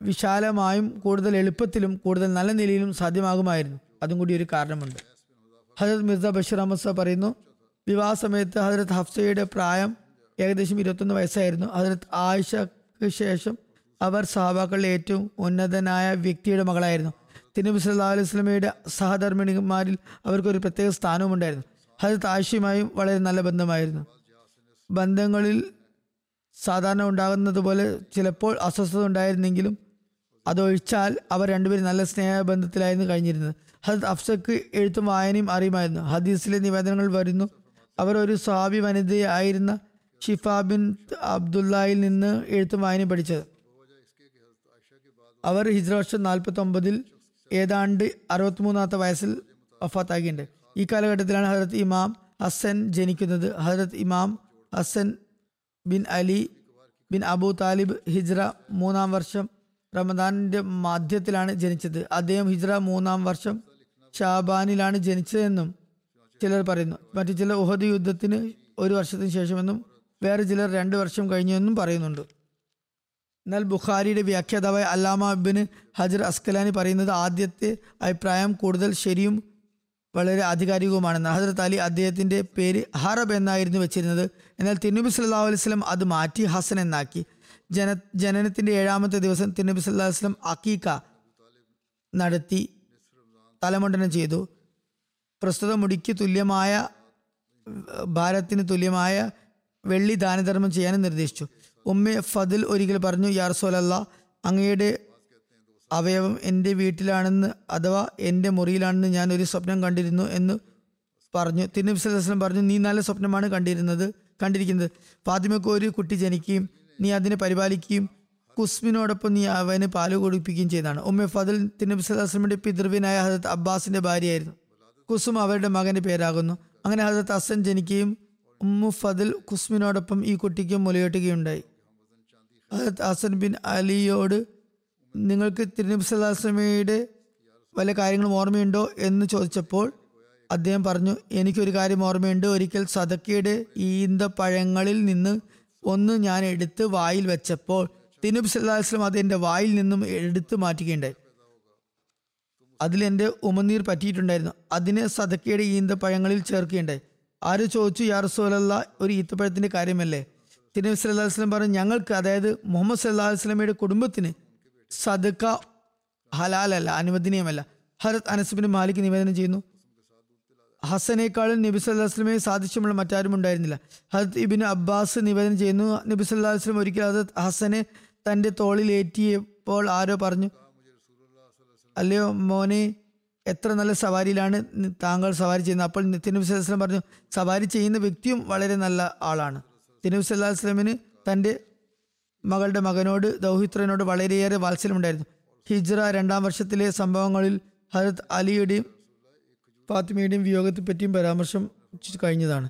വിശാലമായും കൂടുതൽ എളുപ്പത്തിലും കൂടുതൽ നല്ല നിലയിലും സാധ്യമാകുമായിരുന്നു. അതും കൂടി ഒരു കാരണമുണ്ട്. ഹജരത് മിർസ ബഷീർ അഹമ്മദ് പറയുന്നു വിവാഹ സമയത്ത് ഹജരത് ഹഫ്സയുടെ പ്രായം ഏകദേശം ഇരുപത്തൊന്ന് വയസ്സായിരുന്നു. ഹജരത് ആയിഷക്ക് ശേഷം അവർ സഹാബാക്കളിലെ ഏറ്റവും ഉന്നതനായ വ്യക്തിയുടെ മകളായിരുന്നു. തിരുനബി സല്ലാ അലൈഹി വസല്ലമയുടെ സഹധർമ്മിണിമാരിൽ അവർക്കൊരു പ്രത്യേക സ്ഥാനവും ഉണ്ടായിരുന്നു. ഹജരത് ആയിഷയുമായും വളരെ നല്ല ബന്ധമായിരുന്നു. ബന്ധങ്ങളിൽ സാധാരണ ഉണ്ടാകുന്നത് പോലെ ചിലപ്പോൾ അസ്വസ്ഥത ഉണ്ടായിരുന്നെങ്കിലും അതൊഴിച്ചാൽ അവർ രണ്ടുപേരും നല്ല സ്നേഹബന്ധത്തിലായിരുന്നു കഴിഞ്ഞിരുന്നത്. ഹജത് അഫ്സക്ക് എഴുത്തും വായനയും അറിയുമായിരുന്നു. ഹദീസിലെ നിവേദനങ്ങൾ വരുന്നു. അവർ ഒരു സ്വാബി വനിതയായിരുന്ന ഷിഫ ബിൻ അബ്ദുല്ലായിൽ നിന്ന് എഴുത്തും വായനയും പഠിച്ചത്. അവർ ഹിജ്ര വർഷം നാൽപ്പത്തി ഒമ്പതിൽ ഏതാണ്ട് അറുപത്തിമൂന്നാമത്തെ വയസ്സിൽ വഫാത്താക്കിയിട്ടുണ്ട് ഈ കാലഘട്ടത്തിലാണ് ഹജരത് ഇമാം ഹസൻ ജനിക്കുന്നത്. Hazrat Imam Hasan bin Ali bin Abu Talib ഹിജ്ര മൂന്നാം വർഷം റമദാനിന്റെ മധ്യത്തിലാണ് ജനിച്ചത്. അദ്ദേഹം ഹിജ്ര മൂന്നാം വർഷം ഷാബാനിലാണ് ജനിച്ചതെന്നും ചിലർ പറയുന്നു. മറ്റു ചിലർ ഉഹദ് യുദ്ധത്തിന് ഒരു വർഷത്തിന് ശേഷമെന്നും വേറെ ചിലർ രണ്ട് വർഷം കഴിഞ്ഞെന്നും പറയുന്നുണ്ട്. എന്നാൽ ബുഖാരിയുടെ വ്യാഖ്യാതാവായ അല്ലാമ അബിന് ഹജർ അസ്കലാനി പറയുന്നത് ആദ്യത്തെ അഭിപ്രായം കൂടുതൽ ശരിയും വളരെ ആധികാരികവുമാണെന്ന് ഹജറത്ത് അലി അദ്ദേഹത്തിന്റെ പേര് ഹറബ് എന്നായിരുന്നു വെച്ചിരുന്നത്. എന്നാൽ തിരുനബി സല്ലാ അലൈവലം അത് മാറ്റി ഹസൻ എന്നാക്കി. ജന ജനനത്തിന്റെ ഏഴാമത്തെ ദിവസം തിരുനബി അലൈഹി വസല്ലം അക്കീക്ക നടത്തി തലമുണ്ടനം ചെയ്തു. പ്രസ്തുത മുടിക്ക് തുല്യമായ ഭാരത്തിന് തുല്യമായ വെള്ളി ദാനധർമ്മം ചെയ്യാനും നിർദ്ദേശിച്ചു. ഉമ്മ ഫതിൽ ഒരിക്കൽ പറഞ്ഞു യാർസോലല്ല അങ്ങയുടെ അവയവം എന്റെ വീട്ടിലാണെന്ന് അഥവാ എന്റെ മുറിയിലാണെന്ന് ഞാൻ ഒരു സ്വപ്നം കണ്ടിരുന്നു എന്ന് പറഞ്ഞു. തിരുനബി സല്ലാസ്ലം പറഞ്ഞു നീ നല്ല സ്വപ്നമാണ് കണ്ടിരുന്നത് കണ്ടിരിക്കുന്നത്. ഫാത്തിമയ്ക്ക് ഒരു കുട്ടി ജനിക്കുകയും നീ അതിനെ പരിപാലിക്കുകയും കുസ്മിനോടൊപ്പം നീ അവന് പാൽ കൊടുപ്പിക്കുകയും ചെയ്തതാണ്. ഉമ്മ ഫതിൽ സല്ലാസ്ലമിന്റെ പിതൃവിനായ ഹജരത് അബ്ബാസിന്റെ ഭാര്യയായിരുന്നു. കുസും അവരുടെ മകന്റെ പേരാകുന്നു. അങ്ങനെ ഹജരത് അസൻ ജനിക്കുകയും ഉമ്മു ഫതിൽ കുസ്മിനോടൊപ്പം ഈ കുട്ടിക്ക് മുലയൂട്ടുകയുണ്ടായി. ഹജരത് അസൻ ബിൻ അലിയോട് നിങ്ങൾക്ക് തിരുനബി വല്ല കാര്യങ്ങളും ഓർമ്മയുണ്ടോ എന്ന് ചോദിച്ചപ്പോൾ അദ്ദേഹം പറഞ്ഞു എനിക്കൊരു കാര്യം ഓർമ്മയുണ്ട്. ഒരിക്കൽ സദക്കയുടെ ഈന്തപ്പഴങ്ങളിൽ നിന്ന് ഒന്ന് ഞാൻ എടുത്ത് വായിൽ വെച്ചപ്പോൾ തിനുബ് സല്ലാസ്ലം അത് എന്റെ വായിൽ നിന്നും എടുത്തു മാറ്റുകയുണ്ടായി. അതിൽ എന്റെ ഉമനീർ പറ്റിയിട്ടുണ്ടായിരുന്നു. അതിനെ സതക്കയുടെ ഈന്തപ്പഴങ്ങളിൽ ചേർക്കുകയുണ്ടായി. ആര് ചോദിച്ചു യാ റസൂലല്ല ഒരു ഈത്തപ്പഴത്തിന്റെ കാര്യമല്ലേ? തിരുനബി സല്ലാ വസ്ലം പറഞ്ഞു ഞങ്ങൾക്ക് അതായത് മുഹമ്മദ് സല്ലാ വസ്ലമയുടെ കുടുംബത്തിന് സദക്ക ഹലാലല്ല അനുവദനീയമല്ല. ഹരത് അനസുബിന് മാലിക് നിവേദനം ചെയ്യുന്നു ഹസനേക്കാളും നബി സല്ലാ വസ്ലമെ സാധിച്ചുമുള്ള മറ്റാരും ഉണ്ടായിരുന്നില്ല ഹത് ഇബിൻ അബ്ബാസ് നിവേദനം ചെയ്യുന്നു. നബി സല്ലാ വസ്ലം ഒരിക്കൽ അത് ഹസനെ തന്റെ തോളിലേറ്റിയപ്പോൾ ആരോ പറഞ്ഞു അല്ലയോ മോനെ എത്ര നല്ല സവാരിയിലാണ് താങ്കൾ സവാരി ചെയ്യുന്നത്. അപ്പോൾ തിരുനബി വസ്ലം പറഞ്ഞു സവാരി ചെയ്യുന്ന വ്യക്തിയും വളരെ നല്ല ആളാണ്. തിരുനബി സല്ലാ അലൈഹി വസല്ലമിന് തന്റെ മകളുടെ മകനോട് ദൗഹിത്രനോട് വളരെയേറെ വാത്സല്യമുണ്ടായിരുന്നു. ഹിജ്റ രണ്ടാം വർഷത്തിലെ സംഭവങ്ങളിൽ ഹരത് അലിയുടെയും ഫാത്തിമയുടെയും വിയോഗത്തെ പറ്റിയും പരാമർശം കഴിഞ്ഞതാണ്.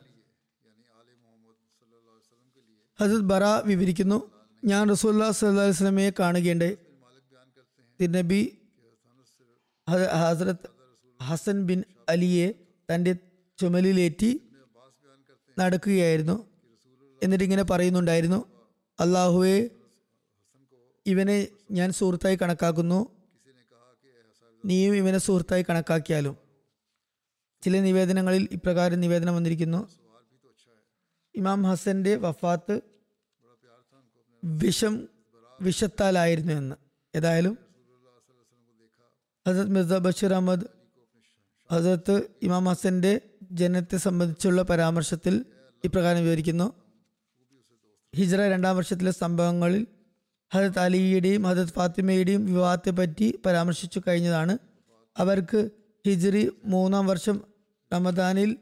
ഹസത് ബറ വിവരിക്കുന്നു ഞാൻ റസൂല്ലാ സല്ലല്ലാഹു വസ്ലമയെ കാണുകയുണ്ട് തിരുനബി ഹസരത് ഹസൻ ബിൻ അലിയെ തന്റെ ചുമലിലേറ്റി നടക്കുകയായിരുന്നു. എന്നിട്ട് ഇങ്ങനെ പറയുന്നുണ്ടായിരുന്നു അള്ളാഹുവെ ഇവനെ ഞാൻ സുഹൃത്തായി കണക്കാക്കുന്നു. നീയും ഇവനെ സുഹൃത്തായി കണക്കാക്കിയാലും. ചില നിവേദനങ്ങളിൽ ഇപ്രകാരം നിവേദനം വന്നിരിക്കുന്നു. ഇമാം ഹസന്റെ വഫാത്ത് വിഷം വിഷത്താലായിരുന്നു എന്ന്. ഏതായാലും ഹസരത് മിർസ ബഷീർ അഹമ്മദ് ഹസരത്ത് ഇമാം ഹസന്റെ ജനനത്തെ സംബന്ധിച്ചുള്ള പരാമർശത്തിൽ ഇപ്രകാരം വിവരിക്കുന്നു. ഹിജ്ര രണ്ടാം വർഷത്തിലെ സംഭവങ്ങളിൽ ഹജത് അലിയുടെയും ഹജത് ഫാത്തിമയുടെയും വിവാഹത്തെ പറ്റി പരാമർശിച്ചു കഴിഞ്ഞതാണ്. അവർക്ക് ഹിജ്രി മൂന്നാം വർഷം റമദാനിൽ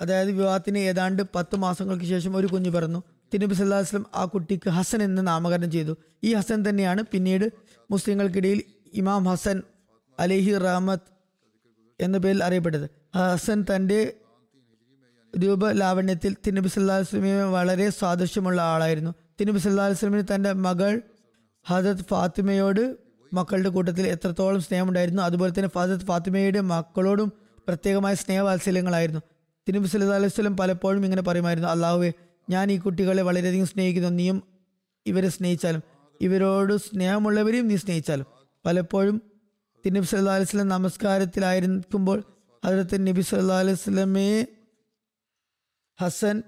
അതായത് വിവാഹത്തിന് ഏതാണ്ട് പത്ത് മാസങ്ങൾക്ക് ശേഷം ഒരു കുഞ്ഞു പിറന്നു. തിരുനബി സല്ലാ വസ്ലം ആ കുട്ടിക്ക് ഹസൻ എന്ന് നാമകരണം ചെയ്തു. ഈ ഹസൻ തന്നെയാണ് പിന്നീട് മുസ്ലിങ്ങൾക്കിടയിൽ ഇമാം ഹസൻ അലിഹി റഹമത്ത് എന്ന പേരിൽ അറിയപ്പെട്ടത്. ഹസൻ തന്റെ രൂപലാവണ്യത്തിൽ തിരുനബി സല്ലാ വസ്ലമിനെ വളരെ സാദൃശ്യമുള്ള ആളായിരുന്നു. തിരുനബി സല്ലാ വസ്ലമിന് തന്റെ മകൾ ഹജത് ഫാത്തിമയോട് മക്കളുടെ കൂട്ടത്തിൽ എത്രത്തോളം സ്നേഹമുണ്ടായിരുന്നു. അതുപോലെ തന്നെ ഫാദത്ത് ഫാത്തിമയുടെ മക്കളോടും പ്രത്യേകമായ സ്നേഹവാത്സല്യങ്ങളായിരുന്നു. അലൈഹി വസല്ലം പലപ്പോഴും ഇങ്ങനെ പറയുമായിരുന്നു അള്ളാഹുവെ ഞാൻ ഈ കുട്ടികളെ വളരെയധികം സ്നേഹിക്കുന്നു. നീയും ഇവരെ സ്നേഹിച്ചാലും ഇവരോട് സ്നേഹമുള്ളവരെയും നീ സ്നേഹിച്ചാലും. പലപ്പോഴും തിരുനബി സല്ലാ അലൈഹി വസല്ലം നമസ്കാരത്തിലായിരിക്കുമ്പോൾ അതിലത്തെ നബി സല്ലല്ലാഹു അലൈഹി വസല്ലമയെ ഹസൻ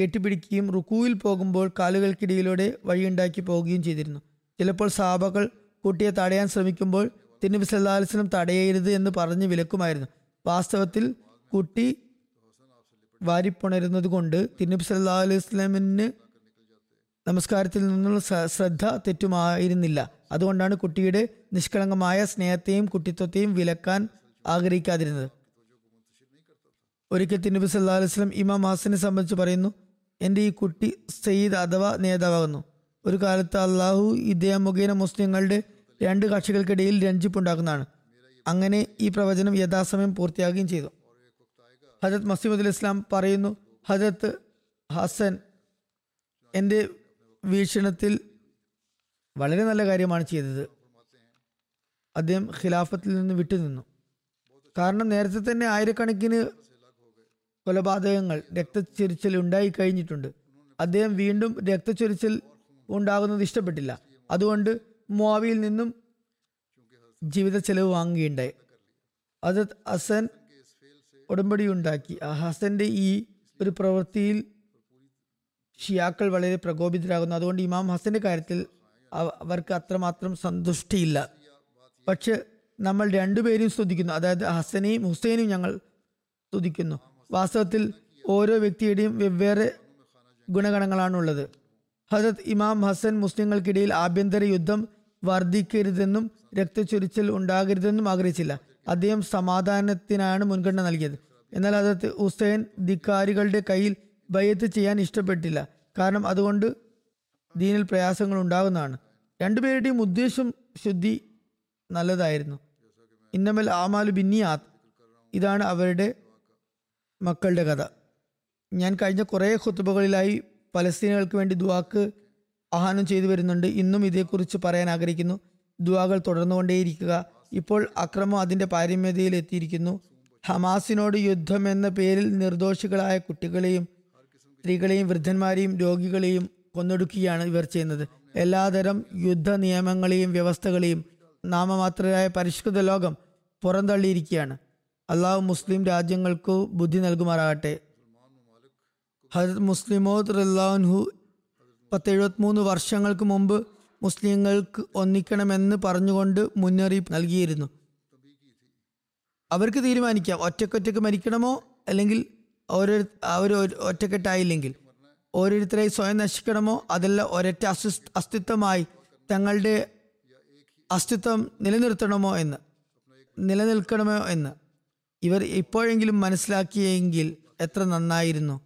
കെട്ടിപ്പിടിക്കുകയും റുക്കുവിൽ പോകുമ്പോൾ കാലുകൾക്കിടയിലൂടെ വഴിയുണ്ടാക്കി പോവുകയും ചെയ്തിരുന്നു. ചിലപ്പോൾ സാബകൾ കുട്ടിയെ തടയാൻ ശ്രമിക്കുമ്പോൾ തിരുനബി സല്ലാ അലിസ്ലം തടയരുത് എന്ന് പറഞ്ഞ് വിലക്കുമായിരുന്നു. വാസ്തവത്തിൽ കുട്ടി വാരിപ്പുണരുന്നത് കൊണ്ട് തിരുനബി സല്ലാ അലൈഹി സ്വലാമിന് നമസ്കാരത്തിൽ നിന്നുള്ള ശ്ര- ശ്രദ്ധ തെറ്റുമായിരുന്നില്ല. അതുകൊണ്ടാണ് കുട്ടിയുടെ നിഷ്കളങ്കമായ സ്നേഹത്തെയും കുട്ടിത്വത്തെയും വിലക്കാൻ ആഗ്രഹിക്കാതിരുന്നത്. ഒരിക്കൽ തിരുനബി സല്ലാ അലൈഹി സ്വലം ഇമാം ഹാസനെ സംബന്ധിച്ച് പറയുന്നു എന്റെ ഈ കുട്ടി സയ്യിദ് അഥവാ നേതാവാകുന്നു. ഒരു കാലത്ത് അള്ളാഹു ഇദ്ദേഹം മുഖേന മുസ്ലിങ്ങളുടെ രണ്ട് കക്ഷികൾക്കിടയിൽ രഞ്ജിപ്പുണ്ടാക്കുന്നതാണ്. അങ്ങനെ ഈ പ്രവചനം യഥാസമയം പൂർത്തിയാകുകയും ചെയ്തു. ഹജരത് മസീമുദ് ഇസ്ലാം പറയുന്നു ഹജരത്ത് ഹസൻ എന്റെ വീക്ഷണത്തിൽ വളരെ നല്ല കാര്യമാണ് ചെയ്തത്. അദ്ദേഹം ഖിലാഫത്തിൽ നിന്ന് വിട്ടുനിന്നു കാരണം നേരത്തെ തന്നെ ആയിരക്കണക്കിന് കൊലപാതകങ്ങൾ രക്തച്ചൊരിച്ചൽ ഉണ്ടായി കഴിഞ്ഞിട്ടുണ്ട്. അദ്ദേഹം വീണ്ടും രക്തച്ചൊരിച്ചൽ ഉണ്ടാകുന്നത് ഇഷ്ടപ്പെട്ടില്ല. അതുകൊണ്ട് മുവാവിയിൽ നിന്നും ജീവിത ചെലവ് വാങ്ങുകയുണ്ടായി. അത് ഹസൻ ഉടമ്പടി ഉണ്ടാക്കി. ഹസന്റെ ഈ ഒരു പ്രവൃത്തിയിൽ ഷിയാക്കൾ വളരെ പ്രകോപിതരാകുന്നു. അതുകൊണ്ട് ഇമാം ഹസന്റെ കാര്യത്തിൽ അവർക്ക് അത്രമാത്രം സന്തുഷ്ടിയില്ല. പക്ഷെ നമ്മൾ രണ്ടുപേരും സ്തുതിക്കുന്നു. അതായത് ഹസനെയും ഹുസൈനെയും ഞങ്ങൾ സ്തുതിക്കുന്നു. വാസ്തവത്തിൽ ഓരോ വ്യക്തിയുടെയും വെവ്വേറെ ഗുണഗണങ്ങളാണ് ഉള്ളത് ഹസത് ഇമാം ഹസൻ മുസ്ലിങ്ങൾക്കിടയിൽ ആഭ്യന്തര യുദ്ധം വർദ്ധിക്കരുതെന്നും രക്തച്ചൊരിച്ചൽ ഉണ്ടാകരുതെന്നും ആഗ്രഹിച്ചില്ല. അദ്ദേഹം സമാധാനത്തിനാണ് മുൻഗണന നൽകിയത്. എന്നാൽ അതത് ഹുസൈൻ ധിക്കാരികളുടെ കയ്യിൽ ബയ്യത്ത് ചെയ്യാൻ ഇഷ്ടപ്പെട്ടില്ല. കാരണം അതുകൊണ്ട് ദീനിൽ പ്രയാസങ്ങൾ ഉണ്ടാകുന്നതാണ് രണ്ടുപേരുടെയും ഉദ്ദേശം ശുദ്ധി നല്ലതായിരുന്നു. ഇന്നമൽ ആമാലു ബിന്നിയാത്ത് ഇതാണ് അവരുടെ മക്കളുടെ കഥ. ഞാൻ കഴിഞ്ഞ കുറേ ഹുത്തുബകളിലായി പലസ്തീനുകൾക്ക് വേണ്ടി ദുവാക്ക് ആഹ്വാനം ചെയ്തു വരുന്നുണ്ട്. ഇന്നും ഇതേക്കുറിച്ച് പറയാൻ ആഗ്രഹിക്കുന്നു. ദുവാകൾ തുടർന്നുകൊണ്ടേയിരിക്കുക. ഇപ്പോൾ അക്രമം അതിന്റെ പാരമ്യതയിൽ എത്തിയിരിക്കുന്നു. ഹമാസിനോട് യുദ്ധം എന്ന പേരിൽ നിർദോഷികളായ കുട്ടികളെയും സ്ത്രീകളെയും വൃദ്ധന്മാരെയും രോഗികളെയും കൊന്നൊടുക്കുകയാണ് ഇവർ ചെയ്യുന്നത്. എല്ലാതരം യുദ്ധ നിയമങ്ങളെയും വ്യവസ്ഥകളെയും നാമമാത്രരായ പരിഷ്കൃത ലോകം പുറന്തള്ളിയിരിക്കുകയാണ്. അള്ളാഹു മുസ്ലിം രാജ്യങ്ങൾക്ക് ബുദ്ധി നൽകുമാറാകട്ടെ. ഹജത് മുസ്ലിമോദ് റല്ലാൻഹു പത്തെഴുപത്തിമൂന്ന് വർഷങ്ങൾക്ക് മുമ്പ് മുസ്ലിങ്ങൾക്ക് ഒന്നിക്കണമെന്ന് പറഞ്ഞുകൊണ്ട് മുന്നറിയിപ്പ് നൽകിയിരുന്നു. അവർക്ക് തീരുമാനിക്കാം. ഒറ്റക്കൊറ്റക്ക് മരിക്കണമോ? അല്ലെങ്കിൽ ഓരോ അവർ ഒറ്റക്കെട്ടായില്ലെങ്കിൽ? ഓരോരുത്തരെ സ്വയം നശിക്കണമോ? അതല്ല ഒരൊറ്റ അസ്തിത്വമായി തങ്ങളുടെ അസ്തിത്വം നിലനിർത്തണമോ എന്ന്? നിലനിൽക്കണമോ എന്ന്? ഇവർ ഇപ്പോഴെങ്കിലും മനസ്സിലാക്കിയെങ്കിൽ എത്ര നന്നായിരുന്നു.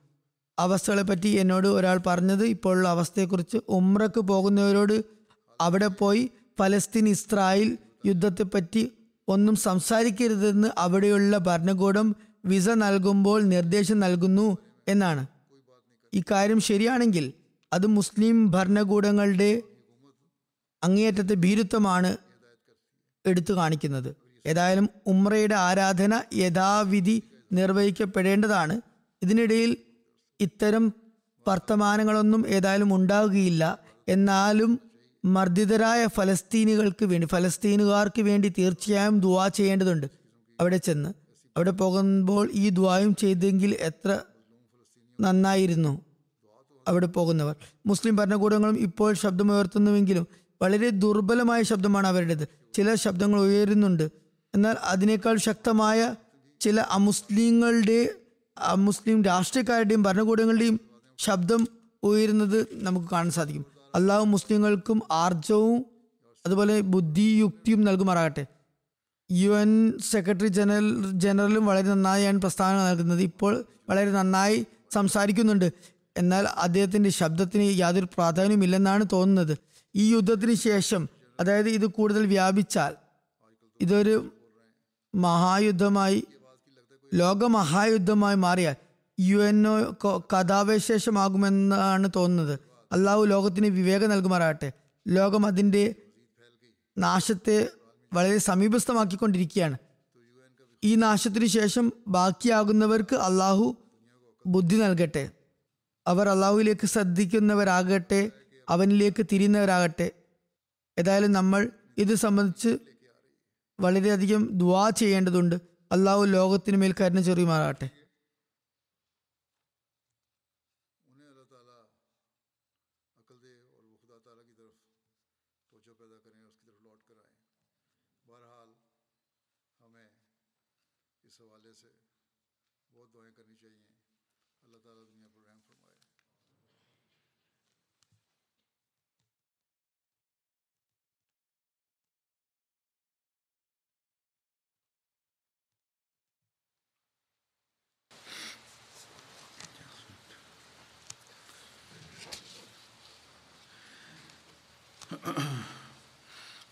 അവസ്ഥകളെപ്പറ്റി എന്നോട് ഒരാൾ പറഞ്ഞത് ഇപ്പോഴുള്ള അവസ്ഥയെക്കുറിച്ച് ഉമ്രക്ക് പോകുന്നവരോട് അവിടെ പോയി ഫലസ്തീൻ ഇസ്രായേൽ യുദ്ധത്തെപ്പറ്റി ഒന്നും സംസാരിക്കരുതെന്ന് അവിടെയുള്ള ഭരണകൂടം വിസ നൽകുമ്പോൾ നിർദ്ദേശം നൽകുന്നു എന്നാണ്. ഇക്കാര്യം ശരിയാണെങ്കിൽ അത് മുസ്ലിം ഭരണകൂടങ്ങളുടെ അങ്ങേയറ്റത്തെ ഭീരുത്വമാണ് എടുത്തു കാണിക്കുന്നത്. ഏതായാലും ഉമ്രയുടെ ആരാധന യഥാവിധി നിർവഹിക്കപ്പെടേണ്ടതാണ്. ഇതിനിടയിൽ ഇത്തരം വർത്തമാനങ്ങളൊന്നും ഏതായാലും ഉണ്ടാകുകയില്ല എന്നാലും മർദ്ദിതരായ ഫലസ്തീനികൾക്ക് വേണ്ടി ഫലസ്തീനുകാർക്ക് വേണ്ടി തീർച്ചയായും ദുവാ ചെയ്യേണ്ടതുണ്ട്. അവിടെ ചെന്ന് അവിടെ പോകുമ്പോൾ ഈ ദുവായും ചെയ്തെങ്കിൽ എത്ര നന്നായിരുന്നു അവിടെ പോകുന്നവർ. മുസ്ലിം ഭരണകൂടങ്ങളും ഇപ്പോൾ ശബ്ദമുയർത്തുന്നുവെങ്കിലും വളരെ ദുർബലമായ ശബ്ദമാണ് അവരുടേത്. ചില ശബ്ദങ്ങൾ ഉയരുന്നുണ്ട്. എന്നാൽ അതിനേക്കാൾ ശക്തമായ ചില അമുസ്ലിങ്ങളുടെ അമുസ്ലിം രാഷ്ട്രീയക്കാരുടെയും ഭരണകൂടങ്ങളുടെയും ശബ്ദം ഉയരുന്നത് നമുക്ക് കാണാൻ സാധിക്കും. അള്ളാഹു മുസ്ലിങ്ങൾക്കും ആർജവും അതുപോലെ ബുദ്ധിയുക്തിയും നൽകുമാറാകട്ടെ. U N secretary general general വളരെ നന്നായാണ് പ്രസ്താവന നൽകുന്നത്. ഇപ്പോൾ വളരെ നന്നായി സംസാരിക്കുന്നുണ്ട്. എന്നാൽ അദ്ദേഹത്തിന്റെ ശബ്ദത്തിന് യാതൊരു പ്രാധാന്യമില്ലെന്നാണ് തോന്നുന്നത്. ഈ യുദ്ധത്തിന് ശേഷം അതായത് ഇത് കൂടുതൽ വ്യാപിച്ചാൽ ഇതൊരു മഹായുദ്ധമായി ലോകമഹായുദ്ധമായി മാറിയാൽ യു എൻ ഒ കഥാവശേഷമാകുമെന്നാണ് തോന്നുന്നത്. അള്ളാഹു ലോകത്തിന് വിവേകം നൽകുമാറാകട്ടെ. ലോകം അതിന്റെ നാശത്തെ വളരെ സമീപസ്ഥമാക്കിക്കൊണ്ടിരിക്കുകയാണ്. ഈ നാശത്തിനു ശേഷം ബാക്കിയാകുന്നവർക്ക് അള്ളാഹു ബുദ്ധി നൽകട്ടെ. അവർ അള്ളാഹുവിലേക്ക് ശ്രദ്ധിക്കുന്നവരാകട്ടെ അവനിലേക്ക് തിരിയുന്നവരാകട്ടെ. ഏതായാലും നമ്മൾ ഇത് സംബന്ധിച്ച് വളരെയധികം ദ്വാ ചെയ്യേണ്ടതുണ്ട്. അള്ളാഹു ലോകത്തിന് മേൽ കരുണ ചെറിയുമാറാകട്ടെ.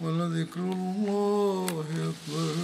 ولذكر الله أكبر.